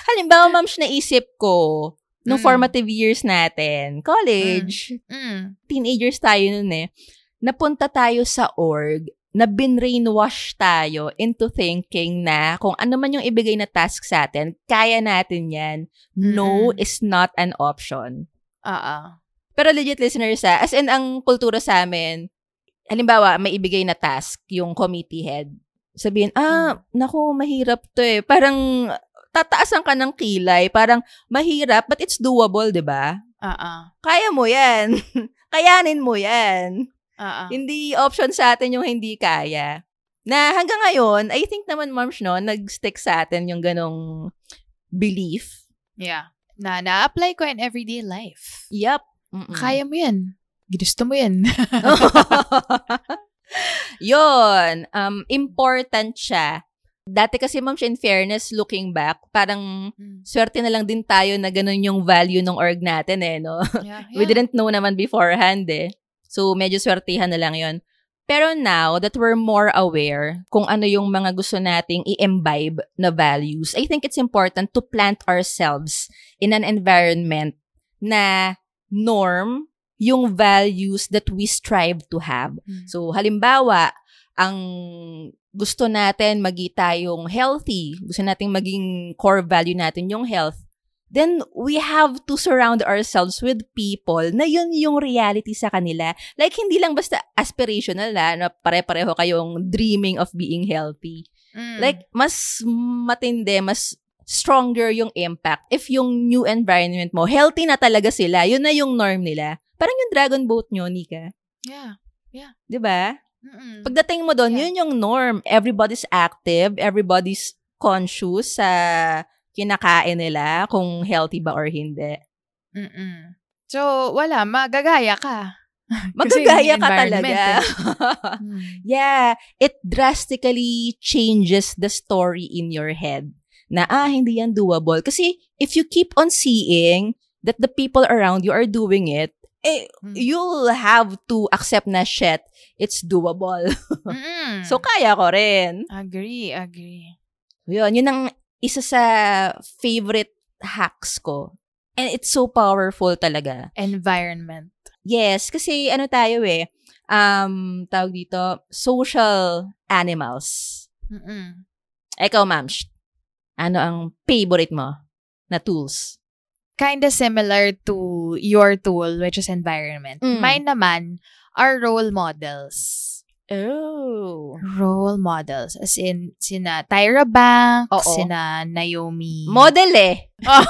Halimbawa, ma'am, naisip ko, nung Mm. formative years natin, college, Mm. teenagers tayo nun eh, napunta tayo sa org, na binrainwash tayo into thinking na kung ano man yung ibigay na task sa atin, kaya natin yan. No Mm-mm. is not an option. Oo. Pero legit listeners ha, as in ang kultura sa amin, halimbawa may ibigay na task yung committee head. Sabihin, ah, naku, mahirap to eh. Parang tataasan ka ng kilay. Parang mahirap, but it's doable, di ba? Oo. Kaya mo yan. Kayanin mo yan. Oo. Hindi option sa atin yung hindi kaya. Na hanggang ngayon, I think naman, Marms, no, nag-stick sa atin yung ganong belief. Yeah. Na na-apply ko in everyday life. Yup. Mm-mm. Kaya mo yan. Ginusto mo yan. Yun. Um, important siya. Dati kasi, ma'am, in fairness, looking back, parang swerte na lang din tayo na ganun yung value ng org natin eh, no? yeah, We didn't know naman beforehand eh. So, medyo swertihan na lang yon Pero now that we're more aware kung ano yung mga gusto nating i-imbibe na values, I think it's important to plant ourselves in an environment na norm yung values that we strive to have. Mm. So, halimbawa, ang gusto natin magi tayong healthy, gusto nating maging core value natin yung health, then we have to surround ourselves with people na yun yung reality sa kanila. Like, hindi lang basta aspirational na, na pare-pareho kayong dreaming of being healthy. Mm. Like, mas matindi, mas stronger yung impact if yung new environment mo, healthy na talaga sila, yun na yung norm nila. Parang yung dragon boat nyo, Nika. yeah. 'Di ba? Mm-mm. Pagdating mo doon, Yeah. yun yung norm. Everybody's active, everybody's conscious sa kinakain nila, kung healthy ba or hindi. Mm-mm. So, wala, magagaya ka. Magagaya ka talaga. eh. Hmm. yeah, it drastically changes the story in your head na, ah, hindi yan doable. Kasi if you keep on seeing that the people around you are doing it, eh, Mm. you'll have to accept na shit, it's doable. Mm-mm. so, kaya ko rin. agree, agree. Yun, yun ang isa sa favorite hacks ko. And it's so powerful talaga. Environment. Yes, kasi ano tayo eh, um, tawag dito, social animals. Mm-mm. Ikaw, ma'am, sh- ano ang favorite mo na tools? Kinda similar to your tool, which is environment. Mm. Mine naman are role models. Oh. Role models. As in, sina Tyra Banks, Oo. sina Naomi. Model eh. Oh.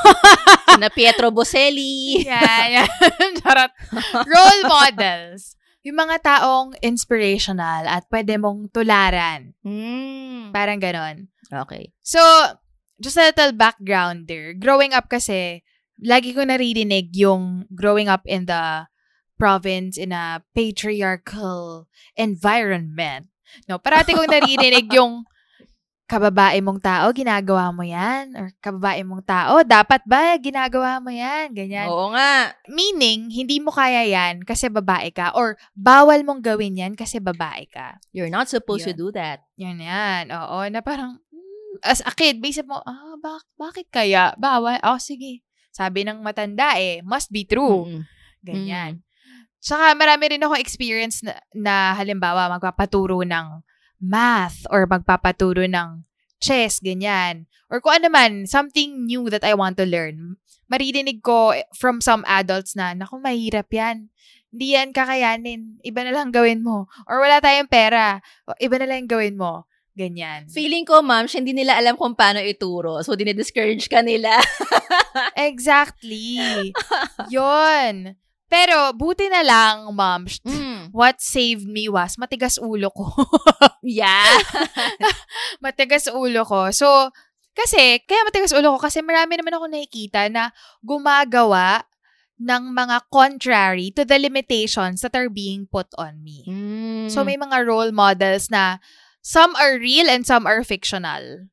na Pietro Boselli. yeah, yeah. Charot. Role models. Yung mga taong inspirational at pwede mong tularan. Hmm. Parang ganon. Okay. So, just a little background there. Growing up kasi, lagi ko naririnig yung growing up in the province in a patriarchal environment. No, parati kong naririnig yung kababae mong tao, ginagawa mo yan? Or kababae mong tao, dapat ba ginagawa mo yan? Ganyan. Oo nga. Meaning, hindi mo kaya yan kasi babae ka or bawal mong gawin yan kasi babae ka. You're not supposed to Yun. do that. Yan yan. Oo, na parang, as a kid, basic mo, ah, bak- bakit kaya? Bawal? Oh, sige. Sabi ng matanda eh, must be true. Mm-mm. Ganyan. Saka marami rin ako experience na, na halimbawa magpapaturo ng math or magpapaturo ng chess, ganyan. Or kung ano man, something new that I want to learn. Maririnig ko from some adults na, naku, mahirap yan. Hindi yan kakayanin. Iba na lang gawin mo. Or wala tayong pera. Iba na lang gawin mo. Ganyan. Feeling ko, ma'am, siya hindi nila alam kung paano ituro. So, dinidiscourage ka nila. Exactly. Yon. Pero, buti na lang, ma'am, Mm. what saved me was matigas ulo ko. Yeah. matigas ulo ko. So, kasi, kaya matigas ulo ko kasi marami naman ako nakikita na gumagawa ng mga contrary to the limitations that are being put on me. Mm. So, may mga role models na some are real and some are fictional.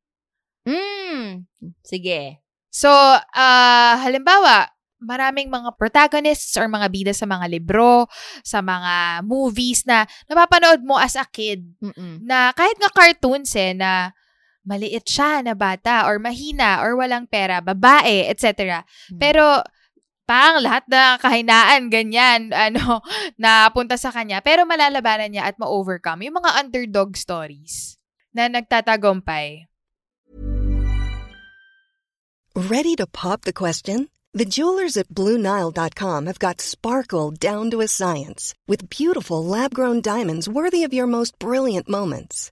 Mm. Sige. So, ah, halimbawa, maraming mga protagonists or mga bida sa mga libro, sa mga movies na napapanood mo as a kid Mm-mm. na kahit nga cartoons eh, na maliit siya na bata or mahina or walang pera, babae, etc. Hmm. Pero pang lahat na kahinaan, ganyan, ano, na punta sa kanya. Pero malalabanan niya at ma-overcome. Yung mga underdog stories na nagtatagumpay. Ready to pop the question? The jewelers at BlueNile.com have got sparkle down to a science with beautiful lab grown diamonds worthy of your most brilliant moments.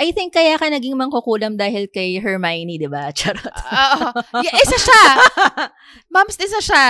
I think kaya ka naging mangkukulam dahil kay Hermione, di ba? Charot. Oo. yeah, isa siya. Moms, isa siya.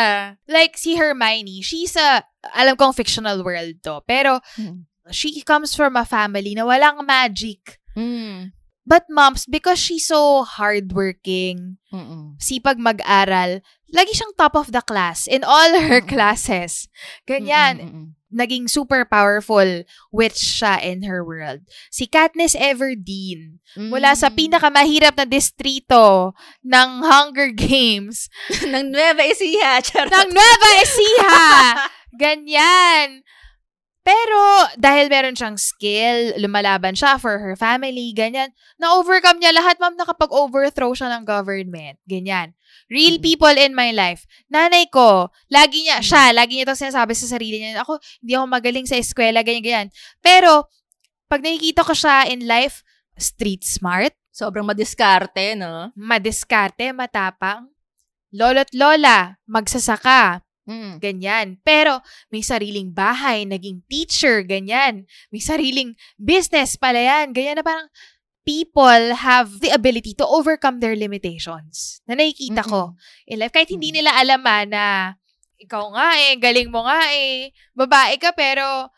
Like, si Hermione, she's a, alam kong fictional world to, pero Hmm. she comes from a family na walang magic. Mm. But moms, because she's so hardworking, Mm-mm. sipag mag-aral, lagi siyang top of the class in all her classes. Ganyan. Mm-mm-mm. Naging super powerful witch siya in her world. Si Katniss Everdeen, mula sa Mm. pinakamahirap na distrito ng Hunger Games, ng Nueva Ecija. Charot. ng Nueva Ecija. Ganyan. Pero, dahil meron siyang skill, lumalaban siya for her family, ganyan, na-overcome niya lahat, ma'am, nakapag-overthrow siya ng government. Ganyan. Real Mm. people in my life. Nanay ko, lagi niya, Mm. siya, lagi niya itong sinasabi sa sarili niya, ako, hindi ako magaling sa eskwela, ganyan, ganyan. Pero, pag nakikita ko siya in life, street smart, Sobrang madiskarte, no? madiskarte, matapang, lolo't lola, magsasaka, Mm. ganyan. Pero may sariling bahay, naging teacher, ganyan. May sariling business pala yan, ganyan na parang people have the ability to overcome their limitations. Na nakikita ko in life. Kahit hindi nila alam ah, na ikaw nga eh, galing mo nga eh, babae ka pero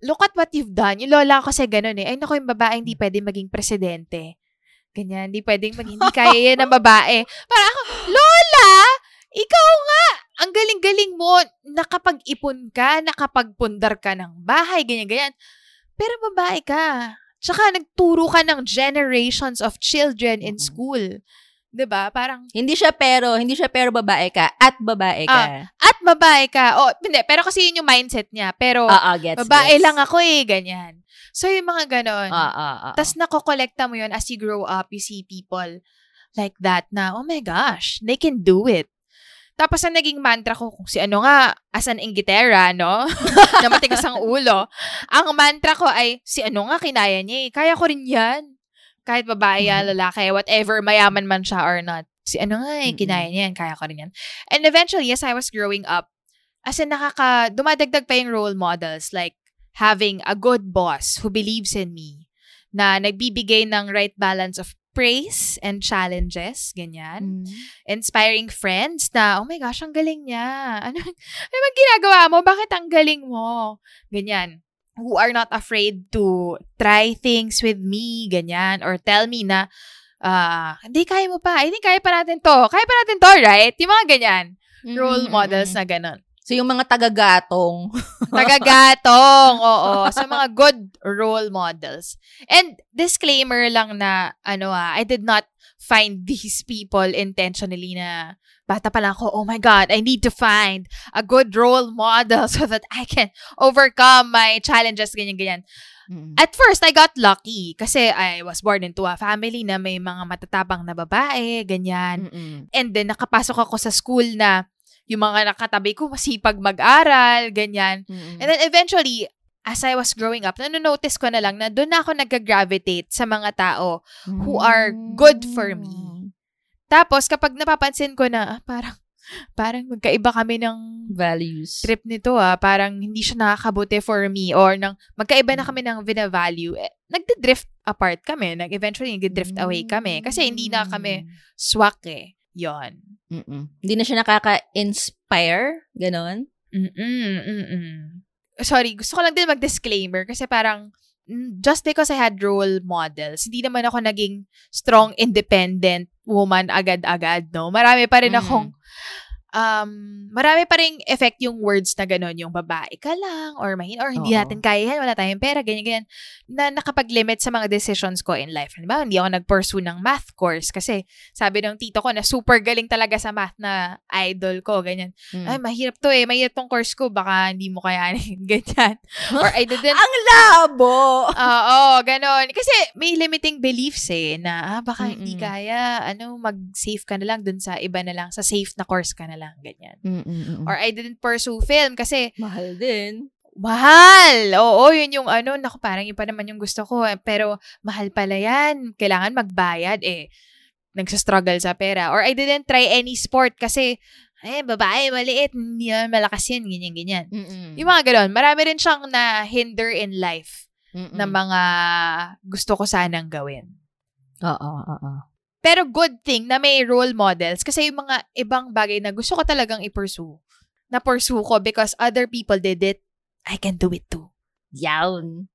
look at what you've done. Yung lola ko kasi ganun eh. Ay naku, yung babae hindi pwede maging presidente. Ganyan, hindi pwedeng mag, hindi kaya yan ng babae. Para ako, Lola, ikaw nga, ang galing-galing mo, nakapag-ipon ka, nakapagpundar ka ng bahay, ganyan-ganyan. Pero babae ka. Tsaka nagturo ka ng generations of children in school. 'Di ba Parang, Hindi siya pero, hindi siya pero babae ka at babae ka. at babae ka. O, hindi, pero kasi yun yung mindset niya. Pero, Oo, gets, babae gets. lang ako eh, ganyan. So, yung mga ganon. Oo, oo, oo. Tapos nakokolekta mo yun as you grow up, you see people like that na, oh my gosh, they can do it. Tapos ang naging mantra ko, kung si ano nga, as an ingitera, no? na matigas ang ulo. Ang mantra ko ay, si ano nga, kinaya niya eh. Kaya ko rin yan. Kahit babae yan, lalaki, whatever, mayaman man siya or not. Si ano nga eh, kinaya niya yan, kaya ko rin yan. And eventually, as I was growing up, as in nakaka, dumadagdag pa yung role models, like, having a good boss who believes in me, na nagbibigay ng right balance of praise and challenges, ganyan. Mm. Inspiring friends na, oh my gosh, ang galing niya. Ano, ano bang ginagawa mo? Bakit ang galing mo? Ganyan. Who are not afraid to try things with me, ganyan. Or tell me na, ah, hindi, kaya mo pa. I think kaya pa natin to. Kaya pa natin to, right? Yung mga ganyan. Role Mm, models mm, na ganon. So, yung mga tagagatong. Tagagatong, oo. Sa mga good role models. And disclaimer lang na, ano ah, I did not find these people intentionally na bata pa lang ako, oh my God, I need to find a good role model so that I can overcome my challenges, ganyan-ganyan. Mm. At first, I got lucky kasi I was born into a family na may mga matatabang na babae, ganyan. Mm-mm. And then, nakapasok ako sa school na yung mga nakatabi ko masipag mag-aral, ganyan. Mm-mm. And then eventually, as I was growing up, nanonotice ko na lang na doon na ako nag-gravitate sa mga tao who are good for Mm. me. Tapos, kapag napapansin ko na, ah, parang, parang magkaiba kami ng Values. trip nito ah, parang hindi siya nakakabuti for me or nang magkaiba na kami ng vina-value, eh, nagde-drift apart kami. Nag eventually nagde-drift away kami kasi hindi na kami swak eh. Yon. Mm-mm. Hindi na siya nakaka-inspire? Ganon? Mm-mm, mm-mm. Sorry, gusto ko lang din mag-disclaimer kasi parang mm, just because I had role models, hindi naman ako naging strong, independent woman agad-agad, no? Marami pa rin akong um, marami pa rin effect yung words na gano'n, yung babae ka lang, or mahin, or hindi Oo. natin kaya yan, wala tayong pera, ganyan-ganyan, na nakapag-limit sa mga decisions ko in life. Halimbawa, hindi ako nag-pursue ng math course kasi sabi ng tito ko na super galing talaga sa math na idol ko, ganyan. Mm. Ay, mahirap to eh, mahirap tong course ko, baka hindi mo kayanin, ganyan. Or I didn't Ang labo! Oo, ganon. Kasi may limiting beliefs eh, na ah, baka hindi Mm-mm. kaya, ano, mag-safe ka na lang dun sa iba na lang, sa safe na course ka na lang, ganyan. Mm-mm-mm. Or I didn't pursue film kasi Mahal din. mahal. Oo, yun yung ano, naku, parang yun pa naman yung gusto ko. eh. Pero mahal pala yan. Kailangan magbayad eh. Nagsastruggle sa pera. Or I didn't try any sport kasi, eh, babae, maliit, hindi naman malakas yan, ganyan-ganyan. Mm-mm. Yung mga ganon, marami rin siyang na-hinder in life Mm-mm. na mga gusto ko sanang gawin. Oo, oo. Pero good thing na may role models kasi yung mga ibang bagay na gusto ko talagang i-pursue, na-pursue ko because other people did it, I can do it too. Yawn.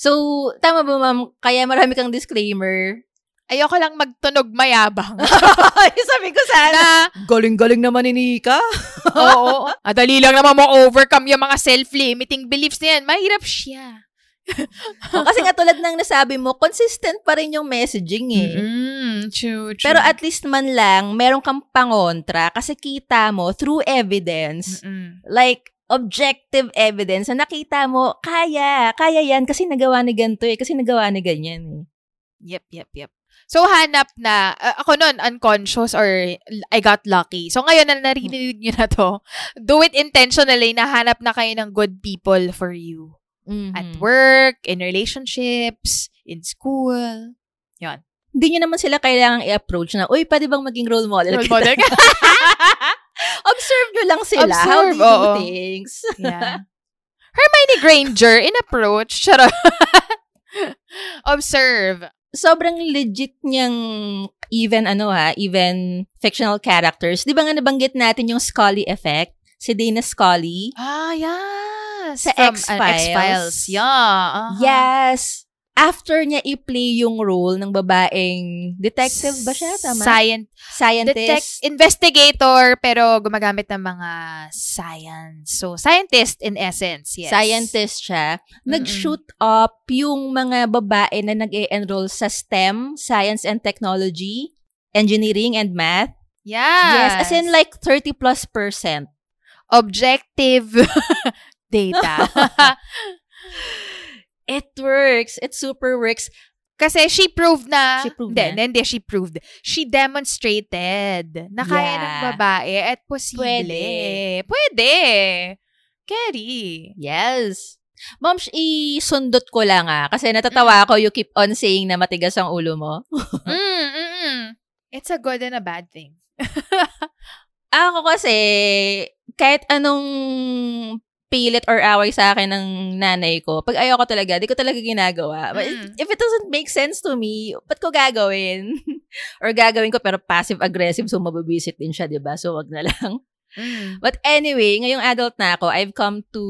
So, tama ba ma'am? Kaya marami kang disclaimer. Ayoko lang magtunog mayabang. Sabi ko sana. na, Galing-galing naman ni Nika. oo, ah, dali lang naman mo overcome yung mga self-limiting beliefs na yan. Mahirap siya. O, kasi nga tulad ng nasabi mo, consistent pa rin yung messaging eh. Mm, true, true. Pero at least man lang, meron kang pangontra kasi kita mo through evidence. Mm-mm. Like, objective evidence na nakita mo, kaya, kaya yan kasi nagawa ni ganito eh, kasi nagawa ni ganyan eh. Yep, yep, yep. So, hanap na, uh, ako nun, unconscious or I got lucky. So, ngayon na narinig nyo na to, do it intentionally na hanap na kayo ng good people for you. Mhm. At work, in relationships, in school. Yon. Hindi nyo naman sila kailangang i-approach na, uy, pwede bang maging role model? Role kita?" model. Observe nyo lang sila. How Observe, they do oo. things. yeah. Hermione Granger, in approach. Charot. Observe. Sobrang legit niyang even ano ha, even fictional characters. Di ba nga nabanggit natin yung Scully effect? Si Dana Scully. Ah, yes. Sa From, uh, X-Files. X-Files. Yeah. uh-huh. Yes! After niya i-play yung role ng babaeng detective ba siya? Tama? Scient- Scientist. detect- investigator, pero gumagamit ng mga science. So, scientist in essence, yes. Scientist siya. Nag-shoot up yung mga babae na nag-e-enroll sa STEM, Science and Technology, Engineering and Math. Yes. Yes, as in like 30 plus percent. objective data. It works. It super works. Kasi she proved na, She proved hindi, na? hindi, she proved. She demonstrated na kaya Yeah. ng babae at posible. Pwede. Pwede. Carry. Yes. Sh- isundot ko lang ah. Kasi natatawa ako you keep on saying na matigas ang ulo mo. mm, mm, mm. It's a good and a bad thing. Ako kasi, kahit anong pilit or away sa akin ng nanay ko, pag ayaw ko talaga, di ko talaga ginagawa. But Mm. If it doesn't make sense to me, ba't ko gagawin? or gagawin ko pero passive-aggressive so mababisit din siya, di ba? So wag na lang. Mm. But anyway, ngayong adult na ako, I've come to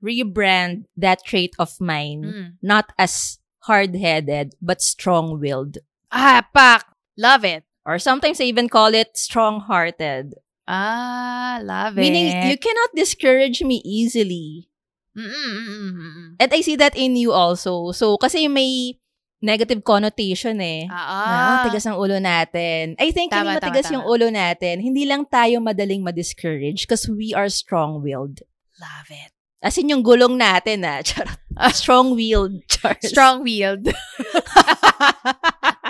rebrand that trait of mine Mm. not as hard-headed but strong-willed. Ah, pak. Love it. Or sometimes I even call it strong-hearted. Ah, love Meaning, it. you cannot discourage me easily. Mm-mm-mm-mm. And I see that in you also. So, kasi may negative connotation eh. Ah, Ah, tigas ang ulo natin. I think Tama, hindi tama, matigas tama. yung ulo natin. Hindi lang tayo madaling ma-discourage because we are strong-willed. Love it. As in yung gulong natin ah. Charot. Strong-willed. Strong-willed.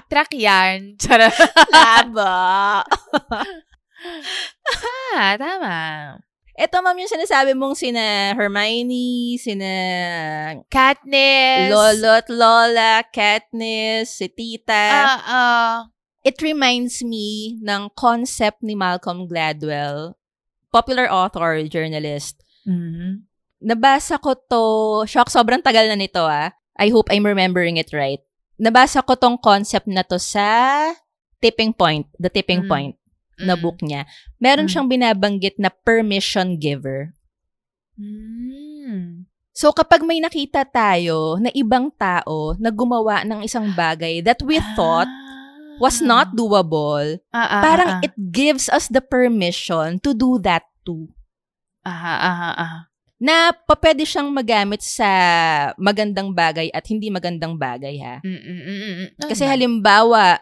Track yarn. Charot. Laba. Ah, tama. Ito, ma'am, yung sinasabi mong sina Hermione, sina Katniss. Lolo't Lola, Katniss, si Tita. Ah. It reminds me ng concept ni Malcolm Gladwell, popular author, journalist. Mhm. Nabasa ko to, shock, sobrang tagal na nito ah. I hope I'm remembering it right. Nabasa ko tong concept na to sa Tipping Point, The Tipping Mm. Point na Mm. book niya. Meron Mm. siyang binabanggit na permission giver. Mm. So kapag may nakita tayo na ibang tao na gumawa ng isang bagay that we thought was not doable, Ah, ah, parang ah, ah. it gives us the permission to do that too. Aha, aha, aha. Na pa pwede siyang magamit sa magandang bagay at hindi magandang bagay ha. Mm, mm, mm, mm, mm. Kasi halimbawa,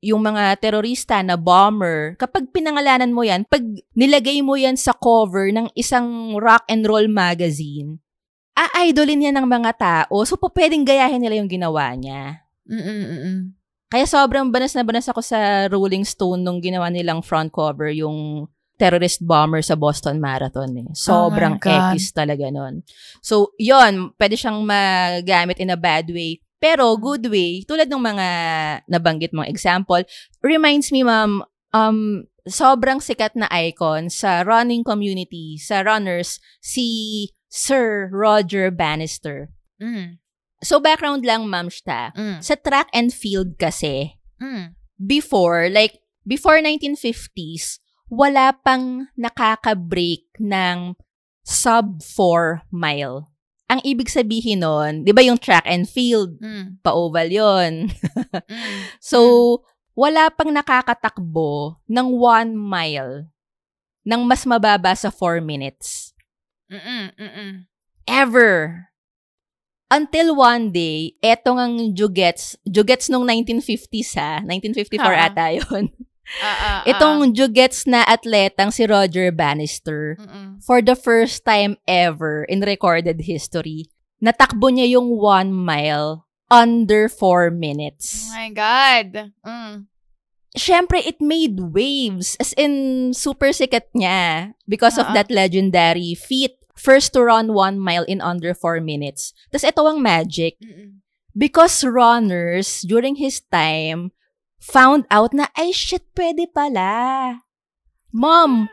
yung mga terorista na bomber, kapag pinangalanan mo yan, pag nilagay mo yan sa cover ng isang rock and roll magazine, a-idolin yan ng mga tao. So, pwedeng gayahin nila yung ginawa niya. Mm, mm, mm, mm. Kaya sobrang banas na banas ako sa Rolling Stone nung ginawa nilang front cover yung terrorist bomber sa Boston Marathon eh. Sobrang Oh ekis talaga nun. So, yon pwede siyang magamit in a bad way. Pero good way, tulad ng mga nabanggit mong example, reminds me, ma'am, um, sobrang sikat na icon sa running community, sa runners, si Sir Roger Bannister. Mm, So, background lang, ma'am, Shta. mm, Sa track and field kasi, mm. before, like, before 1950s, wala pang nakaka-break ng sub 4 mile. Ang ibig sabihin nun, di ba yung track and field, Mm, pa-oval yon mm. So, wala pang nakakatakbo ng 1 mile ng mas mababa sa 4 minutes. Mm, mm, mm, mm. Ever. Until one day, etong ang Jugets, Jugets nung 1950s ha, 1954 Ha. ata yun. Ah, ah, ah. Itong Jugets na atletang si Roger Bannister, Mm-mm. for the first time ever in recorded history, natakbo niya yung one mile under four minutes. Oh my God. Mm. Siyempre, it made waves. As in, super sikat niya because of Ah, ah. that legendary feat. First to run one mile in under four minutes. Tapos ito ang magic. Mm-mm. Because runners, during his time, found out na, ay shit, pwede pala. Mom,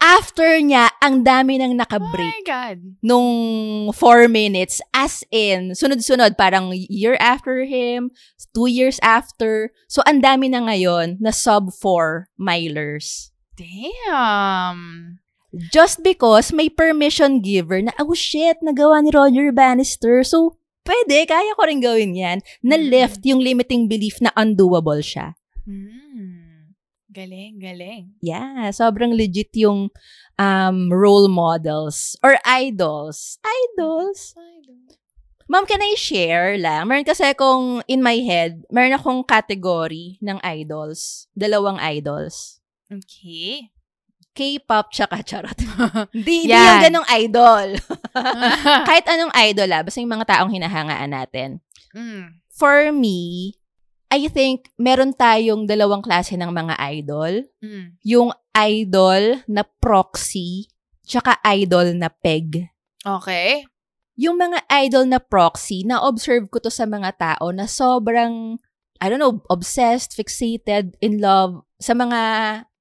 after niya, ang dami nang Oh nakabreak my God. nung four minutes. As in, sunod-sunod, parang year after him, two years after. So, ang dami na ngayon na sub four milers. Damn. Just because may permission giver na, oh shit, nagawa ni Roger Bannister. So, pwede, kaya ko rin gawin yan. Na Mm. left yung limiting belief na undoable siya. Mm. Galing, galing. Yeah, sobrang legit yung um, role models or idols. Idols? Ma'am, can I share lang? Meron kasi akong, in my head, meron akong category ng idols. Dalawang idols. Okay. K-pop tsaka charot. Hindi, yung ganong idol. Kahit anong idol ah, basta yung mga taong hinahangaan natin. mm. For me, I think meron tayong dalawang klase ng mga idol. Mm. Yung idol na proxy, tsaka idol na peg. Okay. Yung mga idol na proxy, na-observe ko to sa mga tao na sobrang, I don't know, obsessed, fixated, in love sa mga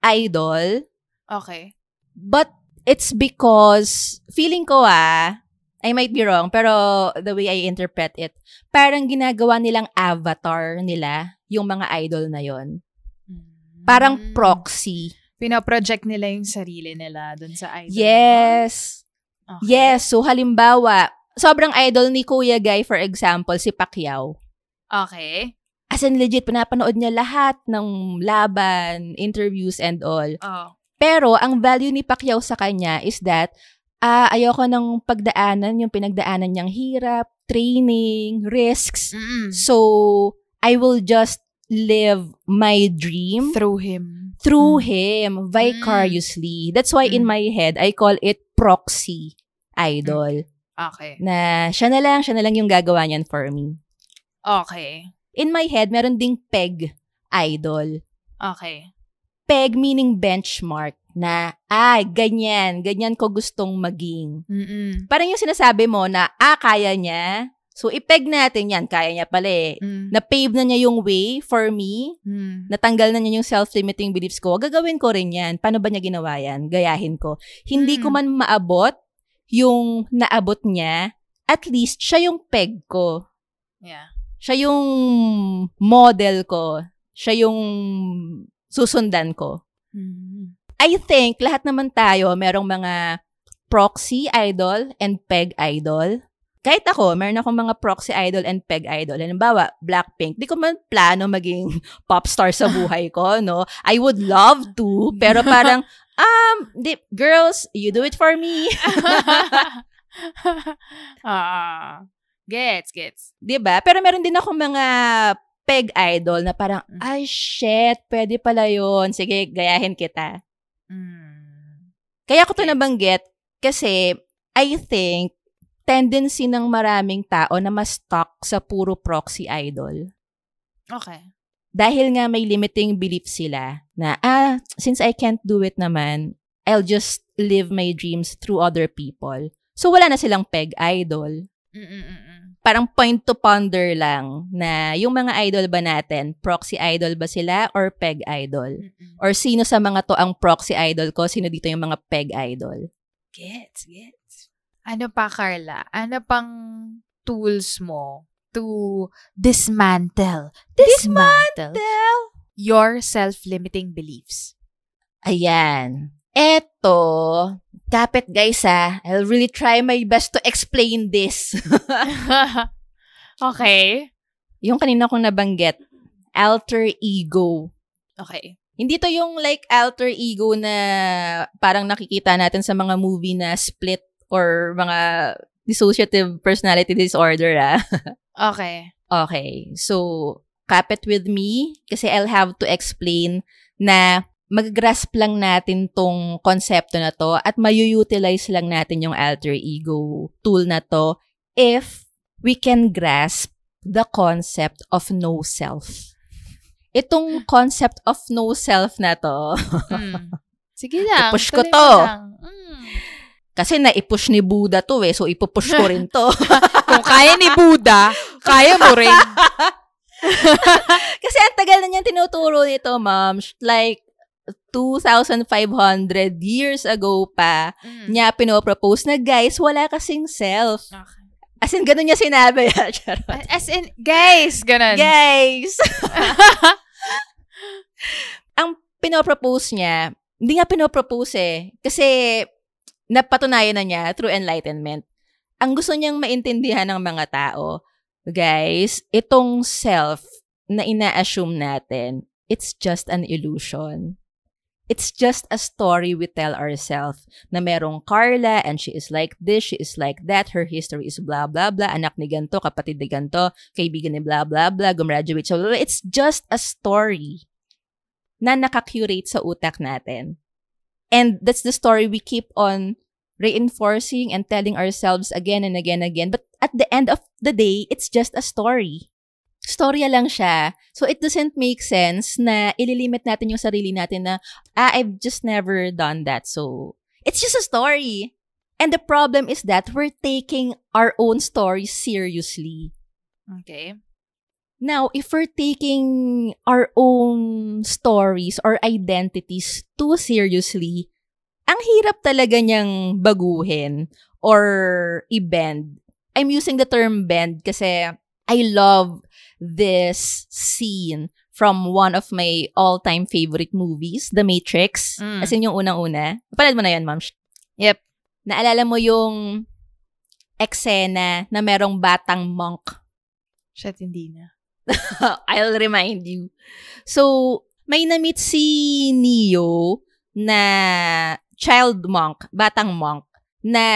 idol. Okay. But it's because, feeling ko ah, I might be wrong, pero the way I interpret it, parang ginagawa nilang avatar nila yung mga idol na yon. Parang Mm. proxy. Pinoproject nila yung sarili nila dun sa idol. Yes. Okay. Yes. So, halimbawa, sobrang idol ni Kuya Guy, for example, si Pacquiao. Okay. As in, legit, pinapanood niya lahat ng laban, interviews, and all. Oh. Pero, ang value ni Pacquiao sa kanya is that, ah, ayoko ng pagdaanan, yung pinagdaanan niyang hirap, training, risks. Mm-mm. So, I will just live my dream Through him. through Mm. him vicariously. That's why in Mm. my head, I call it proxy idol. Okay. Na siya na lang, siya na lang yung gagawa niyan for me. Okay. In my head, meron ding peg idol. Okay. Peg meaning benchmark na, ay, ganyan, ganyan ko gustong maging. Mm-mm. Parang yung sinasabi mo na, ah, kaya niya. So, ipeg natin yan. Kaya niya pala eh. Mm. Na-pave na niya yung way for me. Mm. Natanggal na niya yung self-limiting beliefs ko. Gagawin ko rin yan. Paano ba niya ginawa yan? Gayahin ko. Hindi Mm. ko man maabot yung naabot niya. At least, siya yung peg ko. Yeah. Siya yung model ko. Siya yung susundan ko. Mm. I think lahat naman tayo merong mga proxy idol and peg idol. Kahit ako, meron akong mga proxy idol and peg idol. Halimbawa, Blackpink. Di ko man plano maging pop star sa buhay ko, no? I would love to, pero parang, um, di, girls, you do it for me. ah. Gets, gets. di ba? Pero meron din akong mga peg idol na parang, Mm. ay, shit, pwede pala yun. Sige, gayahin kita. Mm. Kaya ko to nabanggit kasi I think tendency ng maraming tao na mas stuck sa puro proxy idol. Okay. Dahil nga may limiting belief sila na, ah, since I can't do it naman, I'll just live my dreams through other people. So wala na silang peg idol. Mm-mm-mm. Parang point to ponder lang na yung mga idol ba natin, proxy idol ba sila or peg idol? Mm-mm. Or sino sa mga to ang proxy idol ko, sino dito yung mga peg idol? Gets, gets. Ano pa, Carla? Ano pang tools mo to dismantle, dismantle your self-limiting beliefs? Ayan. Eto, kapit guys ha, I'll really try my best to explain this. okay. yung kanina kong nabanggit, alter ego. Okay. Hindi to yung like alter ego na parang nakikita natin sa mga movie na split or mga dissociative personality disorder ah. Okay. Okay. So, kapit with me kasi I'll have to explain na mag-grasp lang natin tong konsepto na to at mayu-utilize lang natin yung alter ego tool na to if we can grasp the concept of no self. Itong concept of no self na to, Mm. Sige lang. Ipush ko to. Mm. kasi naipush ni Buddha to eh, so ipupush ko rin to. Kung kaya ni Buddha, kaya mo rin. kasi ang tagal na niyang tinuturo nito, ma'am. Like, 2,500 years ago pa, Mm. niya pinopropose na, guys, wala kasing self. Okay. As in, ganun niya sinabi. As in, guys, ganun. guys! ang pinopropose niya, hindi nga pinopropose eh. Kasi, napatunayan na niya through enlightenment. Ang gusto niyang maintindihan ng mga tao, guys, itong self na ina-assume natin, it's just an illusion. It's just a story we tell ourselves na merong Carla and she is like this, she is like that, her history is blah, blah, blah, anak ni ganto, kapatid ni ganto, kaibigan ni blah, blah, blah, gumraduate blah. It's just a story na nakakurate sa utak natin. And that's the story we keep on reinforcing and telling ourselves again and again and again. But at the end of the day, it's just a story. Storya lang siya. So it doesn't make sense na ililimit natin yung sarili natin na, ah, I've just never done that. So it's just a story. And the problem is that we're taking our own stories seriously. Okay. Now, if we're taking our own stories or identities too seriously, ang hirap talaga niyang baguhin or i-bend. I'm using the term bend kasi I love this scene from one of my all-time favorite movies, The Matrix. Mm. As in yung unang-una. Napanood mo na yan, ma'am? Yep. Naalala mo yung eksena na merong batang monk Shit, hindi na. I'll remind you. So, may na-meet si Neo na child monk, batang monk, na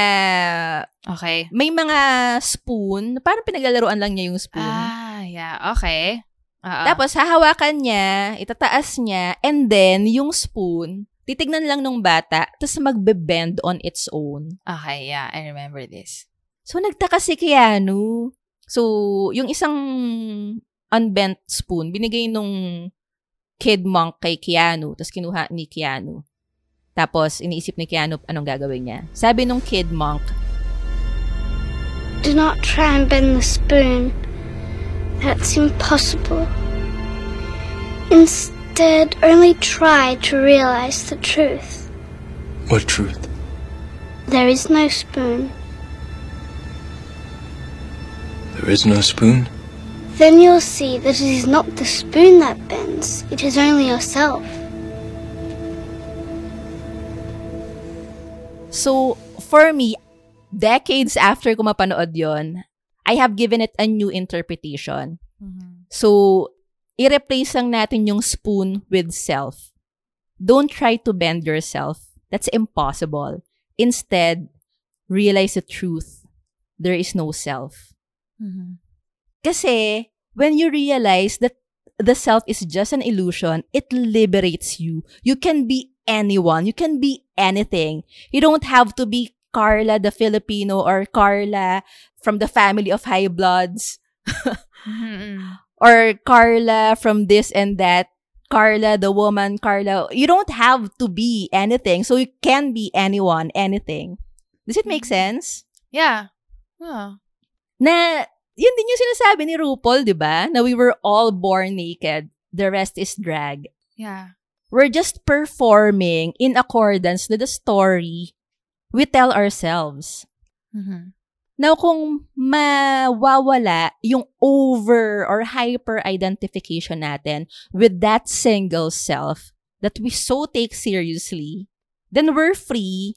Okay. may mga spoon, parang pinaglalaroan lang niya yung spoon. Ah, yeah. Okay. Oo. Tapos, hahawakan niya, itataas niya, and then, yung spoon, titignan lang nung bata, tapos magbe-bend on its own. Okay, yeah. I remember this. So, nagtaka si Keanu. So, yung isang unbent spoon, binigay nung kid monk kay Keanu, tapos kinuha ni Keanu. Tapos, iniisip ni Keanu anong gagawin niya. Sabi nung kid monk, Do not try and bend the spoon. That's impossible. Instead, only try to realize the truth. What truth? There is no spoon. There is no spoon? Then you'll see that it is not the spoon that bends, it is only yourself. So, for me, decades after ko mapanood yon, I have given it a new interpretation. So, i-replace lang natin yung spoon with self. Don't try to bend yourself. That's impossible. Instead, realize the truth. There is no self. Kasi, when you realize that the self is just an illusion, it liberates you. You can be anyone. You can be anything. You don't have to be Carla the Filipino or Carla from the family of high bloods mm-hmm. or Carla from this and that. Carla, the woman, Carla. You don't have to be anything. So you can be anyone, anything. Does it make mm-hmm. sense? Yeah. Oh. na yun din yung sinasabi ni RuPaul, di ba? Na we were all born naked. The rest is drag. Yeah. We're just performing in accordance to the story we tell ourselves. Mhm. Now, kung mawawala yung over or hyper identification natin with that single self that we so take seriously, then we're free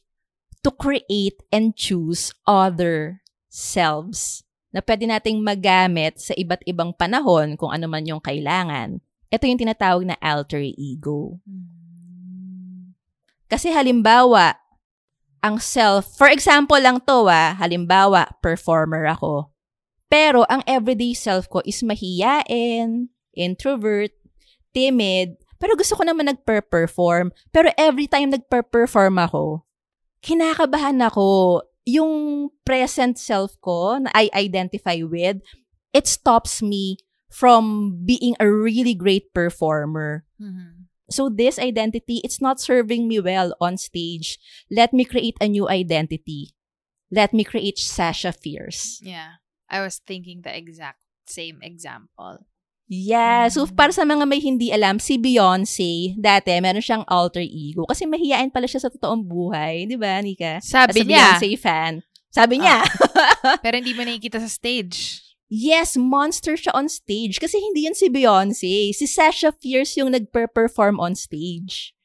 to create and choose other selves na pwede nating magamit sa iba't ibang panahon kung ano man yung kailangan. Ito yung tinatawag na alter ego. Kasi halimbawa, ang self, for example lang to ah, halimbawa, performer ako. Pero ang everyday self ko is mahiyain, introvert, timid, Pero gusto ko naman nagper-perform. Pero every time nagper-perform ako, kinakabahan ako. Yung present self ko na I identify with, it stops me from being a really great performer. Mhm. So this identity, it's not serving me well on stage. Let me create a new identity. Let me create Sasha Fierce. Yeah. I was thinking the exact same example. Yeah. So, Mm. para sa mga may hindi alam, si Beyonce, dati, meron siyang alter ego. Kasi mahihain pala siya sa totoong buhay. Di ba, Nika? Sabi As niya. Beyonce fan. Sabi niya. Pero hindi mo nakikita sa stage. Yes, monster siya on stage. Kasi hindi yan si Beyonce. Si Sasha Fierce yung nagper-perform on stage.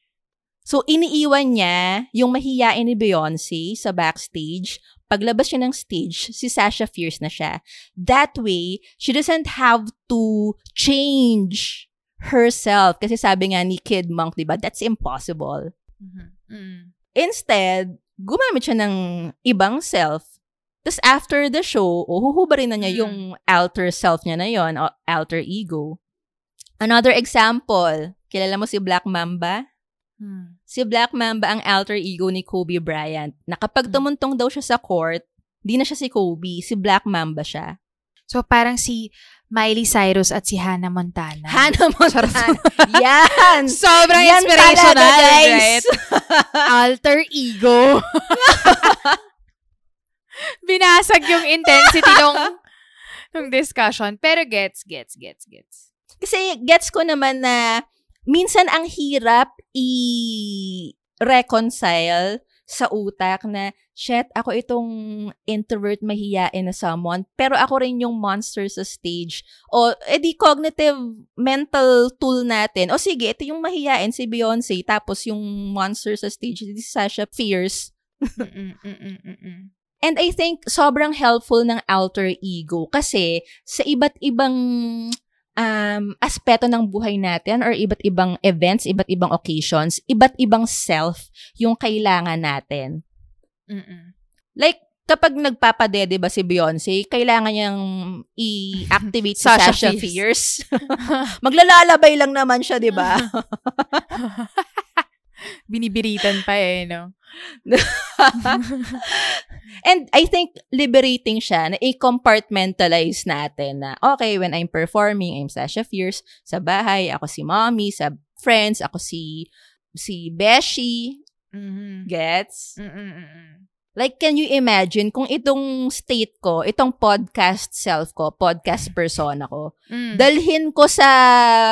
So, iniiwan niya yung mahiyain ni Beyonce sa backstage. Paglabas siya ng stage, si Sasha Fierce na siya. That way, she doesn't have to change herself. Kasi sabi nga ni Kid Monk, di ba, that's impossible. Mhm. Mm. Instead, gumamit siya ng ibang self. Tapos after the show, uhuhubarin na niya Mm. yung alter self niya na yon, alter ego. Another example, kilala mo si Black Mamba? Hmm. Si Black Mamba ang alter ego ni Kobe Bryant. Na kapag Mm. tumuntong daw siya sa court, di na siya si Kobe, si Black Mamba siya. So, parang si Miley Cyrus at si Hannah Montana. Hannah Montana. Yan! Sobrang Yan inspirational, talaga, guys. right? Alter ego. Binasag yung intensity nung, nung discussion. Pero gets, gets, gets, gets. Kasi gets ko naman na minsan ang hirap i-reconcile sa utak na, shit, ako itong introvert mahiyain na someone, pero ako rin yung monster sa stage. O, edi cognitive mental tool natin. O sige, ito yung mahiyain si Beyonce, tapos yung monster sa stage, si Sasha Fierce. Mm-mm, mm-mm, mm-mm. And I think sobrang helpful ng alter ego kasi sa iba't ibang um, aspeto ng buhay natin or iba't ibang events, iba't ibang occasions, iba't ibang self yung kailangan natin. Mm-mm. Like, kapag nagpapadede ba si Beyonce, kailangan niyang i-activate si Sasha Sasha, Fierce. Fierce. Maglalalabay lang naman siya, di ba? Binibiritan pa eh, no? And I think liberating siya na i-compartmentalize natin na, okay, when I'm performing, I'm Sasha Fierce. Sa bahay, ako si mommy. Sa friends, ako si si Beshi. Mhm. Gets? Mm-mm-mm. Like, can you imagine kung itong state ko, itong podcast self ko, podcast persona ko, Mm. dalhin ko sa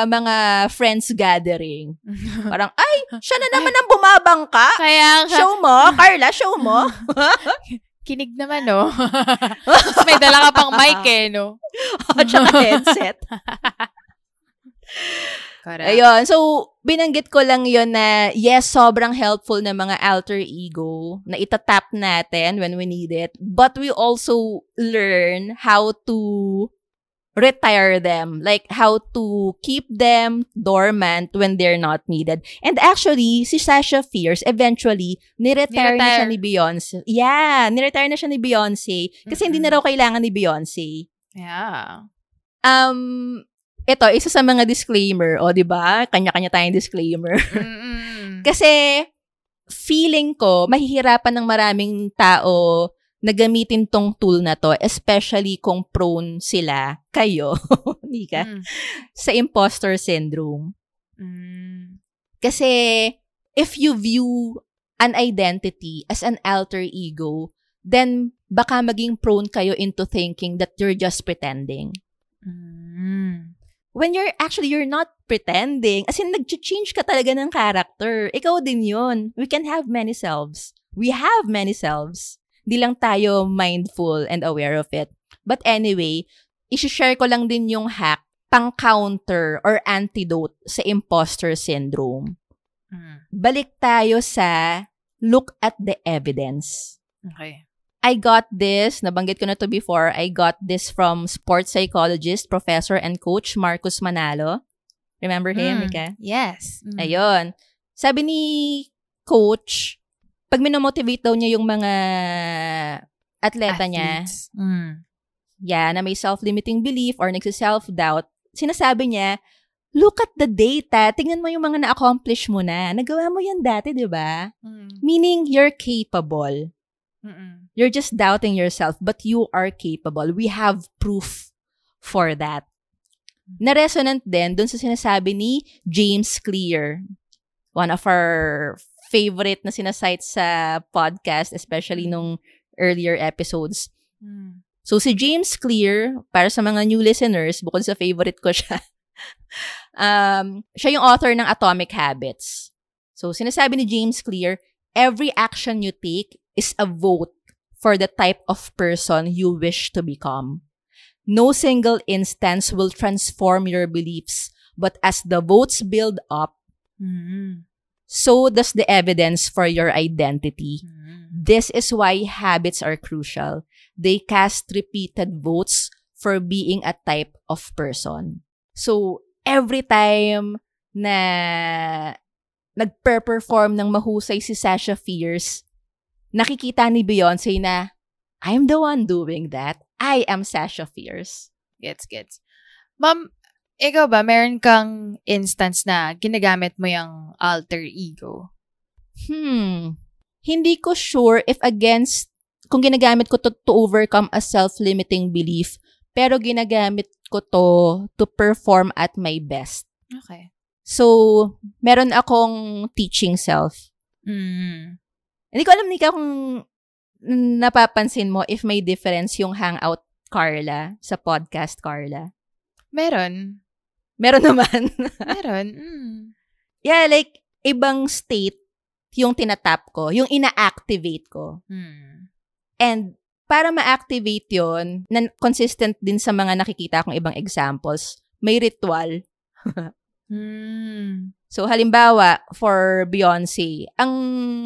mga friends gathering. Parang, ay, siya na naman ang bumabangka. Kaya nga, Show mo, Carla, show mo. kinig naman, no? Tapos may dala ka pang mic eh, no? At saka headset. Correct. Ayun. So, binanggit ko lang yon na, yes, sobrang helpful na mga alter ego na itatap natin when we need it. But we also learn how to retire them. Like, how to keep them dormant when they're not needed. And actually, si Sasha Fierce, eventually, niretire na siya Niretire. ni Beyonce. Yeah, niretire na siya ni Beyonce. Kasi hindi na raw kailangan ni Beyonce. Yeah. Um, ito, isa sa mga disclaimer, o, di ba? Kanya-kanya tayong disclaimer. Kasi, feeling ko, mahihirapan ng maraming tao na gamitin tong tool na to, especially kung prone sila, kayo, Nika, Mm. sa imposter syndrome. Mm. Kasi, if you view an identity as an alter ego, then baka maging prone kayo into thinking that you're just pretending. Mm. When you're actually you're not pretending. As in nag-change ka talaga ng character. Ikaw din yun. We can have many selves. We have many selves. Di lang tayo mindful and aware of it. But anyway i-share ko lang din yung hack pang counter or antidote sa imposter syndrome. Mm. balik tayo sa look at the evidence. Okay. I got this, nabanggit ko na to before, I got this from sports psychologist, professor and coach Marcus Manalo. Remember him, Mm. Mika? Yes. Mm. Ayun. Sabi ni coach, pag minomotivate daw niya yung mga atleta niya, Athletes. Mm. yeah, na may self-limiting belief or nagsi-self-doubt, sinasabi niya, look at the data. Tingnan mo yung mga na-accomplish mo na. Nagawa mo yan dati, di ba? Mm. Meaning, you're capable. Mm-mm. You're just doubting yourself, but you are capable. We have proof for that. Na-resonant din dun sa sinasabi ni James Clear, one of our favorite na sinasite sa podcast, especially nung earlier episodes. Mm. So, si James Clear, para sa mga new listeners, bukod sa favorite ko siya, um, siya yung author ng Atomic Habits. So, sinasabi ni James Clear, every action you take is a vote for the type of person you wish to become. No single instance will transform your beliefs, but as the votes build up, Mm. so does the evidence for your identity. Mm. This is why habits are crucial. They cast repeated votes for being a type of person. So, every time na nagper-perform ng mahusay si Sasha Fierce, nakikita ni Beyonce na, I'm the one doing that. I am Sasha Fierce. Gets, gets. Ma'am, ikaw ba, meron kang instance na ginagamit mo yung alter ego? Hmm. Hindi ko sure if against, kung ginagamit ko to to overcome a self-limiting belief, pero ginagamit ko to to perform at my best. Okay. So, meron akong teaching self. Mm. Hindi ko alam, Nika, kung napapansin mo if may difference yung hangout Carla sa podcast Carla. Meron. Meron naman. Meron. Mm. yeah, like, ibang state yung tinatap ko, yung ina-activate ko. Mm. And para ma-activate yon na consistent din sa mga nakikita kong ibang examples, may ritual. Mm. So, halimbawa, for Beyonce, ang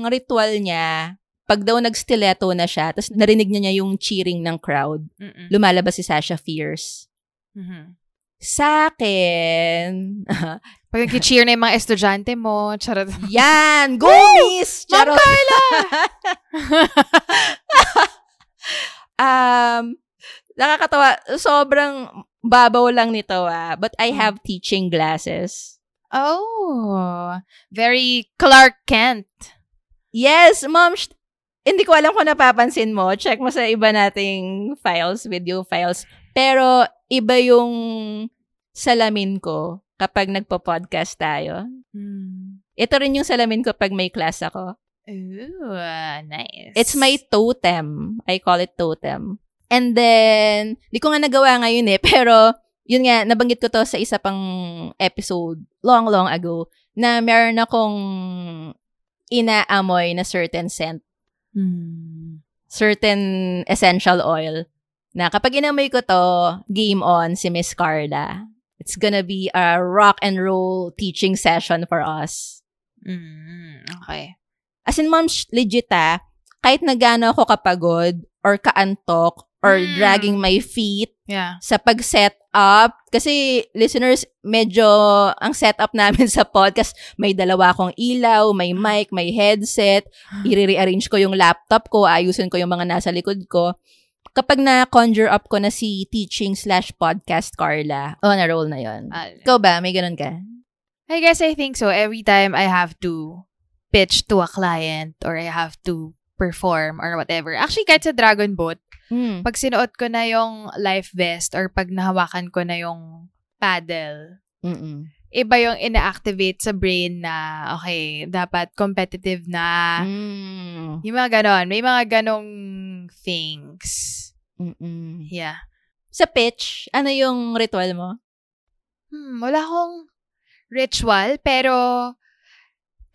ritual niya, pag daw nag-stiletto na siya, tapos narinig niya niya yung cheering ng crowd, Mm-mm. lumalabas si Sasha Fierce. Mhm. Sa akin, Pag nag-cheer na yung mga estudyante mo, charot. yan! Go, miss! Ma'am Charot! um, nakakatawa. Sobrang babaw lang nito ah. But I have teaching glasses. oh, very Clark Kent. Yes, mom. sh- hindi ko alam kung napapansin mo. Check mo sa iba nating files, video files. Pero iba yung salamin ko kapag nagpo-podcast tayo. Mm. Ito rin yung salamin ko pag may class ako. Ooh, nice. It's my totem. I call it totem. And then, di ko nga nagawa ngayon eh, pero yun nga, nabanggit ko to sa isa pang episode long, long ago na meron akong inaamoy na certain scent, Mm. certain essential oil na kapag inamoy ko to, game on si Miss Carla. It's gonna be a rock and roll teaching session for us. Mm. Okay. As in, mom, legit ah, kahit na gaano ako kapagod or kaantok or Mm. dragging my feet Yeah. sa pag-set up. Kasi, listeners, medyo ang setup namin sa podcast, may dalawa akong ilaw, may mic, may headset, i-rearrange ko yung laptop ko, ayusin ko yung mga nasa likod ko. Kapag na-conjure up ko na si teaching slash podcast Carla, oh, na-roll na yon. Ah, Ikaw ba? May ganun ka? I guess I think so. Every time I have to pitch to a client or I have to perform or whatever. Actually, kahit sa Dragon Boat, Hmm. pag sinuot ko na yung life vest or pag nahawakan ko na yung paddle, Mm-mm. iba yung ina-activate sa brain na, okay, dapat competitive na. Mm. Yung mga ganon. May mga ganong things. Mm-mm. Yeah. Sa pitch, ano yung ritual mo? Hmm, wala akong ritual, pero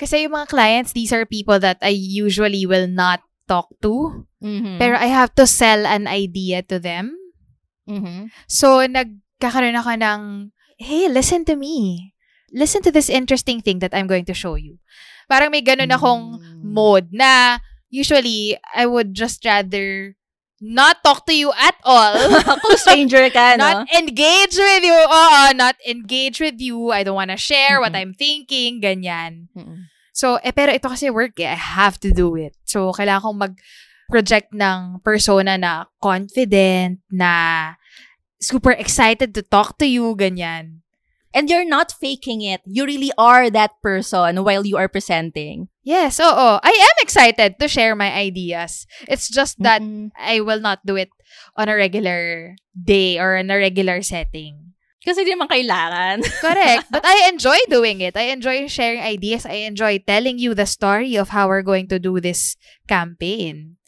kasi yung mga clients, these are people that I usually will not talk to. Mhm. Pero I have to sell an idea to them. Mhm. So, nagkakaroon ako ng, hey, listen to me. Listen to this interesting thing that I'm going to show you. Parang may ganun akong Mm. mode na usually I would just rather not talk to you at all. Kung stranger ka, no? not engage with you. Oo, not engage with you. I don't wanna share what Mhm. I'm thinking. Ganyan. Mm-mm. So, eh, pero ito kasi work eh. I have to do it. So, kailangan kong mag-project ng persona na confident, na super excited to talk to you, ganyan. And you're not faking it. You really are that person while you are presenting. Yes, oo. I am excited to share my ideas. It's just that Mm-mm. I will not do it on a regular day or in a regular setting. Kasi di naman kailangan. Correct. But I enjoy doing it. I enjoy sharing ideas. I enjoy telling you the story of how we're going to do this campaign.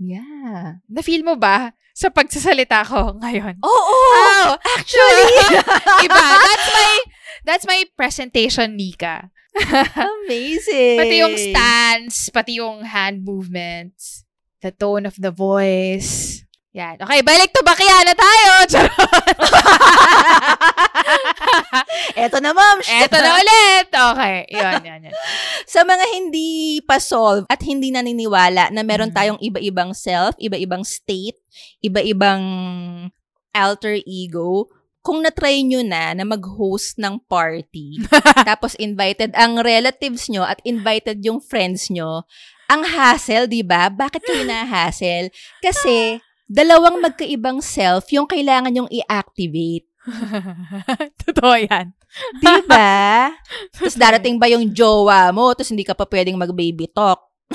Yeah. Na-feel mo ba sa pagsasalita ko ngayon? Oo! Oh, actually, iba. That's my, that's my presentation, Nika. Amazing. Pati yung stance, pati yung hand movements, the tone of the voice. Yan. Okay, balik to bakya na tayo. Eto na, ma'am. Eto na ulit. Okay. Yun, yan, yan. Sa mga hindi pa solve at hindi naniniwala na meron Mm. tayong iba-ibang self, iba-ibang state, iba-ibang alter ego, kung na-try nyo na na mag-host ng party, tapos invited ang relatives nyo at invited yung friends nyo, ang hassle, di ba? Bakit kayo na-hassle? Kasi, dalawang magkaibang self yung kailangan yung i-activate. Totoo yan. Di ba? Tapos darating ba yung jowa mo, tapos hindi ka pa pwedeng mag-baby talk.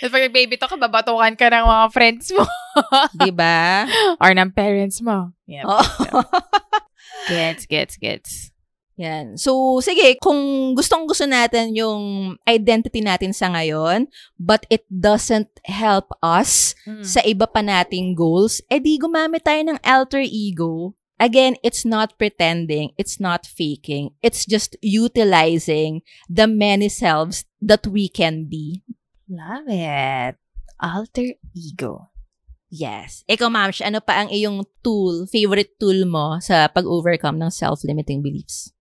Tapos pag baby ka, babatukan ka ng mga friends mo. Di ba? Or ng parents mo. Yep. Oo. Gets, gets, gets. Yan. So, sige, kung gustong gusto natin yung identity natin sa ngayon, but it doesn't help us Mm. sa iba pa nating goals, edi gumamit tayo ng alter ego. Again, it's not pretending, it's not faking, it's just utilizing the many selves that we can be. Love it. Alter ego. Yes. Ikaw, Mamsh, ano pa ang iyong tool, favorite tool mo sa pag-overcome ng self-limiting beliefs?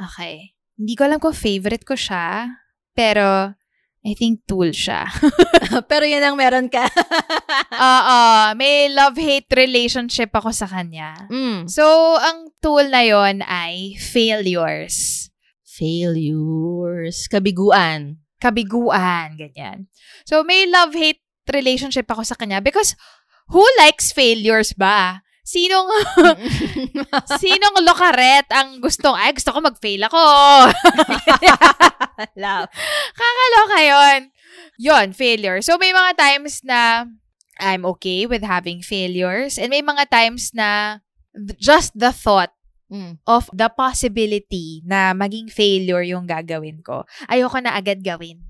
Okay. Hindi ko alam kung favorite ko siya, pero I think tool siya. Pero yan ang meron ka. Oo, may love-hate relationship ako sa kanya. mm. So, ang tool na yon ay failures. Failures. Kabiguan. Kabiguan, ganyan. So, may love-hate relationship ako sa kanya because who likes failures ba? Sinong, sinong lokaret ang gustong, ay, gusto ko mag-fail ako. Kakaloka yun. Yun, failure. So, may mga times na I'm okay with having failures. And may mga times na just the thought Mm. of the possibility na maging failure yung gagawin ko. Ayoko na agad gawin.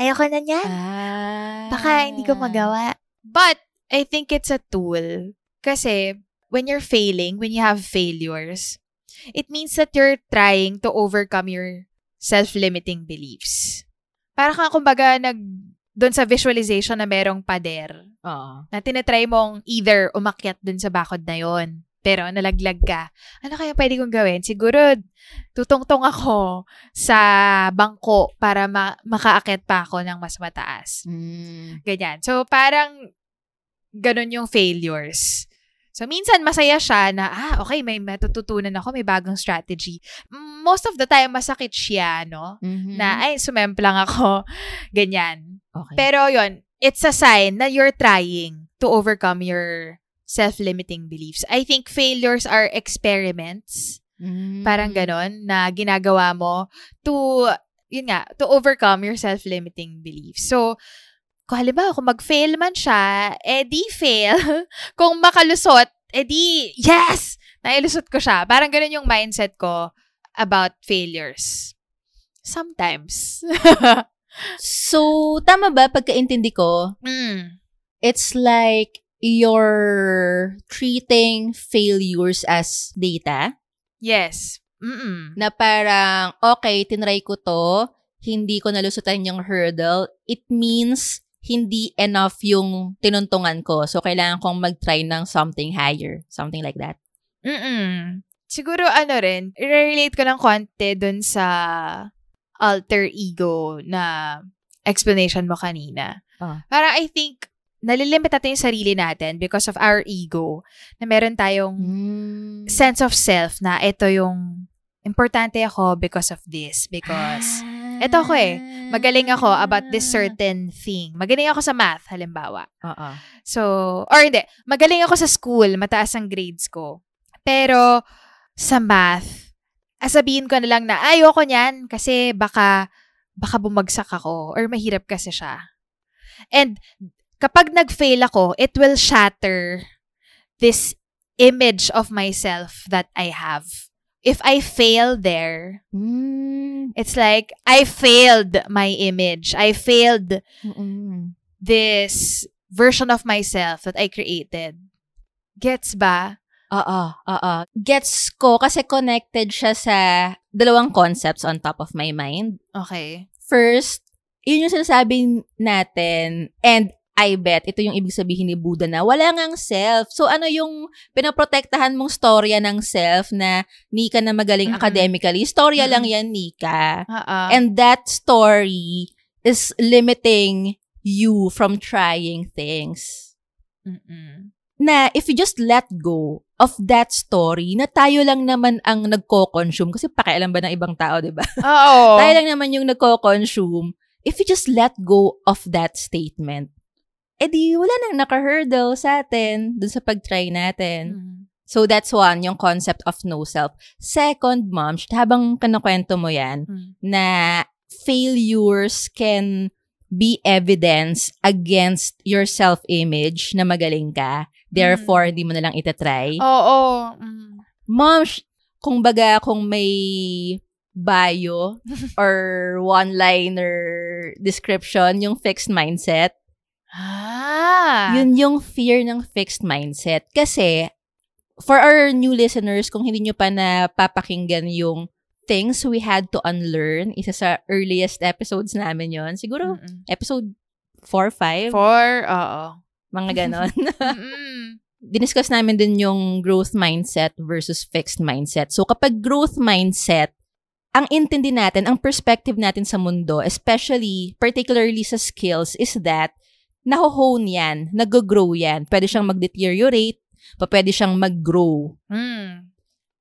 Ayoko na niya. Ah. Baka hindi ko magawa. But, I think it's a tool. Kasi, when you're failing, when you have failures, it means that you're trying to overcome your self-limiting beliefs. Para kang kumbaga nag doon sa visualization na merong pader Oo. na tinatry mong either umakyat dun sa bakod na yon pero nalaglag ka. Ano kaya pwede kong gawin? Siguro, tutungtong ako sa bangko para ma- makaakyat pa ako ng mas mataas. Mm. Ganyan. So, parang ganun yung failures. So, minsan masaya siya na, ah, okay, may matututunan ako, may bagong strategy. Most of the time, masakit siya, no? Mhm. Na, ay, sumemplang ako. Ganyan. okay. Pero yon it's a sign na you're trying to overcome your self-limiting beliefs. I think failures are experiments. Mm. Parang ganon na ginagawa mo to, yun nga, to overcome your self-limiting beliefs. So, kung halimbawa, kung mag-fail man siya, eh di fail. kung makalusot, eh di, yes! Nailusot ko siya. Parang ganon yung mindset ko about failures. Sometimes. So, tama ba pagkaintindi ko, mm. it's like you're treating failures as data? Yes. Mm-mm. Na parang, okay, tinry ko to, hindi ko nalusutan yung hurdle, it means hindi enough yung tinuntungan ko. So, kailangan kong mag-try ng something higher. Something like that. Mm-mm. Siguro ano rin, i-relate ko ng konti dun sa alter ego na explanation mo kanina. Ah. Para I think, nalilimit natin yung sarili natin because of our ego na meron tayong Mm. sense of self na ito yung importante ako because of this. Because eto ako eh, magaling ako about this certain thing. Magaling ako sa math, halimbawa. Oo. So, or hindi, magaling ako sa school, mataas ang grades ko. Pero, sa math, asabihin ko na lang na ayoko niyan kasi baka baka bumagsak ako or mahirap kasi siya. And kapag nag-fail ako, it will shatter this image of myself that I have. If I fail there, Mm. it's like I failed my image. I failed Mm-mm. this version of myself that I created. Gets ba? Oo, oo. Gets ko kasi connected siya sa dalawang concepts on top of my mind. Okay. First, yun yung sinasabi natin and I bet ito yung ibig sabihin ni Buddha na wala ngang self. So ano yung pinaprotektahan mong storya ng self na Nika na magaling Mm-mm. academically? Storya Mm-mm. lang yan, Nika. Oo. And that story is limiting you from trying things. Mm-mm. Na if you just let go of that story, na tayo lang naman ang nagko-consume, kasi pakialam ba ng ibang tao, di ba? Oo. tayo lang naman yung nagko-consume. If you just let go of that statement, edi wala nang naka-hurdle sa atin dun sa pag-try natin. Mm. So that's one, yung concept of no self. Second, mom, habang kanakwento mo yan, Mm. na failures can be evidence against your self-image na magaling ka. Therefore, hindi mo na lang itatry. Oo. Mm. Mom, sh- kung baga, kung may bio or one-liner description, yung fixed mindset, Ah. yun yung fear ng fixed mindset. Kasi, for our new listeners, kung hindi nyo pa napapakinggan yung things we had to unlearn, isa sa earliest episodes namin yon Siguro, Mm-mm. episode 4, 5, For, oo. mga ganon. Diniscuss namin din yung growth mindset versus fixed mindset. So, kapag growth mindset, ang intindi natin, ang perspective natin sa mundo, especially, particularly sa skills, is that, naho-hone yan, nag-grow yan. Pwede siyang mag-deteriorate, pa pwede siyang mag-grow. Mm.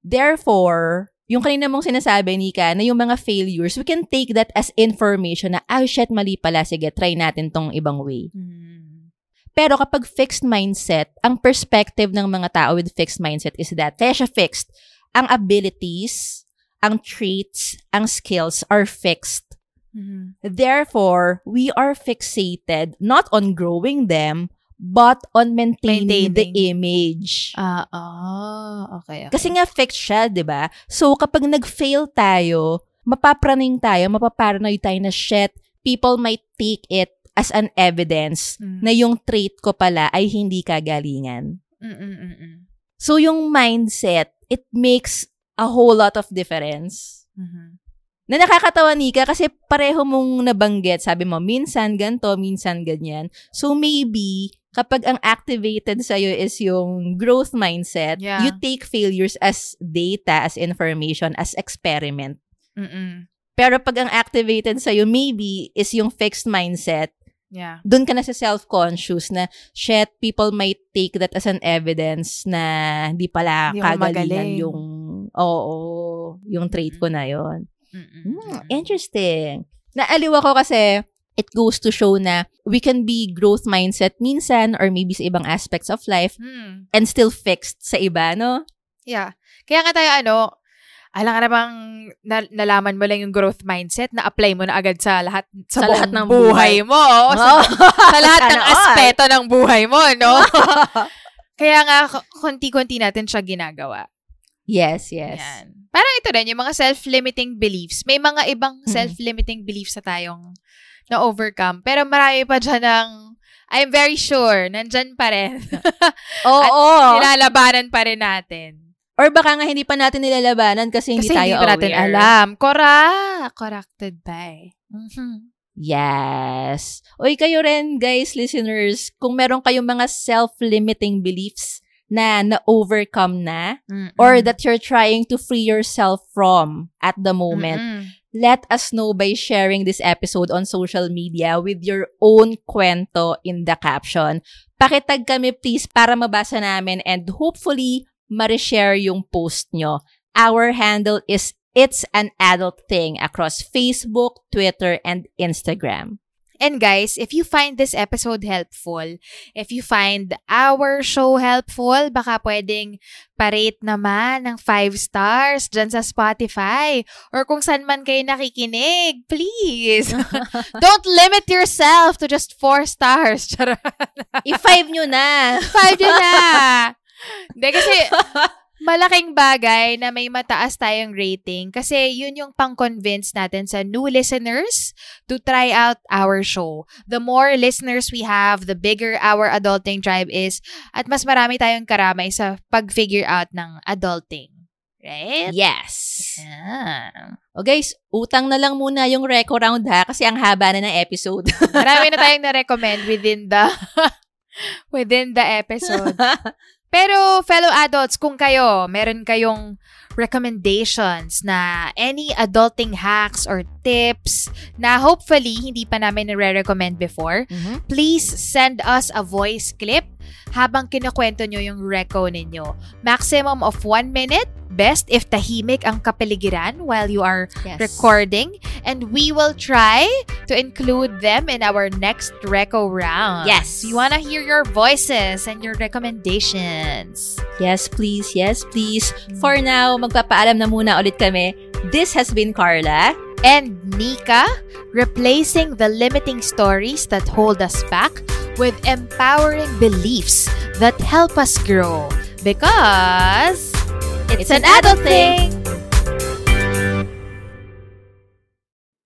Therefore, yung kanina mong sinasabi, Nika, na yung mga failures, we can take that as information na, ah, shit, mali pala. Sige, try natin tong ibang way. Mm. Pero kapag fixed mindset, ang perspective ng mga tao with fixed mindset is that, kaya siya fixed, ang abilities, ang traits, ang skills are fixed. Mhm. Therefore, we are fixated not on growing them, but on maintaining, the Maintaining. image. Ah, ah, okay, okay. Kasi nga fixed siya, 'di ba? So kapag nag-fail tayo, mapapraning tayo, mapaparanoid tayo na shit, people might take it as an evidence Mm. na yung trait ko pala ay hindi kagalingan. Mm-mm-mm. So yung mindset, it makes a whole lot of difference. Mhm. Na nakakatawa, Nika, kasi pareho mong nabanggit. Sabi mo, minsan ganto, minsan ganyan. So maybe, kapag ang activated sa'yo is yung growth mindset, Yeah. you take failures as data, as information, as experiment. Mm-mm. Pero pag ang activated sa'yo, maybe, is yung fixed mindset, Yeah. doon ka na sa self-conscious na, shit, people might take that as an evidence na hindi pala Hindi kagalingan magaling. yung, oo, yung trait ko na yon Mm-mm. Hmm, interesting. Naaliw ako kasi it goes to show na we can be growth mindset minsan or maybe sa ibang aspects of life Hmm. and still fixed sa iba, no? Yeah. Kaya nga tayo ano, alam ka na bang na- nalaman mo lang yung growth mindset na apply mo na agad sa lahat sa, Sa lahat ng buhay, buhay. mo. oo. Sa, Oh. sa lahat ng aspeto ng buhay mo, no? Kaya nga, konti-konti natin siya ginagawa. yes, yes. Yan. Parang ito rin, yung mga self-limiting beliefs. May mga ibang Mhm. self-limiting beliefs na tayong na-overcome. Pero marami pa dyan ng, I'm very sure, nandyan pa rin. Oo. Nilalabanan pa rin natin. Or baka nga hindi pa natin nilalabanan kasi hindi Kasi tayo hindi pa natin aware. alam. Correct. Corrected by. Mhm. Yes. Oy, kayo rin, guys, listeners, kung meron kayong mga self-limiting beliefs na na-overcome na, Mm-mm. or that you're trying to free yourself from at the moment, Mm-mm. let us know by sharing this episode on social media with your own kwento in the caption. Pakitag kami please para mabasa namin and hopefully ma-share yung post nyo. Our handle is It's an Adult Thing across Facebook, Twitter, and Instagram. And guys, if you find this episode helpful, if you find our show helpful, baka pwedeng parate naman ng 5 stars dyan sa Spotify or kung saan man kayo nakikinig. Please! Don't limit yourself to just 4 stars. Charot. I-five nyo na. Five nyo na! Hindi, kasi malaking bagay na may mataas tayong rating kasi yun yung pang-convince natin sa new listeners to try out our show. The more listeners we have, the bigger our adulting tribe is at mas marami tayong karamay sa pag-figure out ng adulting. Right? Yes. Yeah. O guys, utang na lang muna yung reco round ha kasi ang haba na ng episode. Marami na tayong na-recommend within the within the episode. Pero, fellow adults, kung kayo, meron kayong recommendations na any adulting hacks or tips na hopefully hindi pa namin nare-recommend before, Mhm. please send us a voice clip habang kinukwento nyo yung reco ninyo. Maximum of one minute. Best if tahimik ang kapaligiran while you are Yes. recording. And we will try to include them in our next reco round. Yes. We want to hear your voices and your recommendations. Yes, please. Yes, please. For now, magpapaalam na muna ulit kami. This has been Carla. And Nika, replacing the limiting stories that hold us back with empowering beliefs that help us grow. Because it's, an adult thing.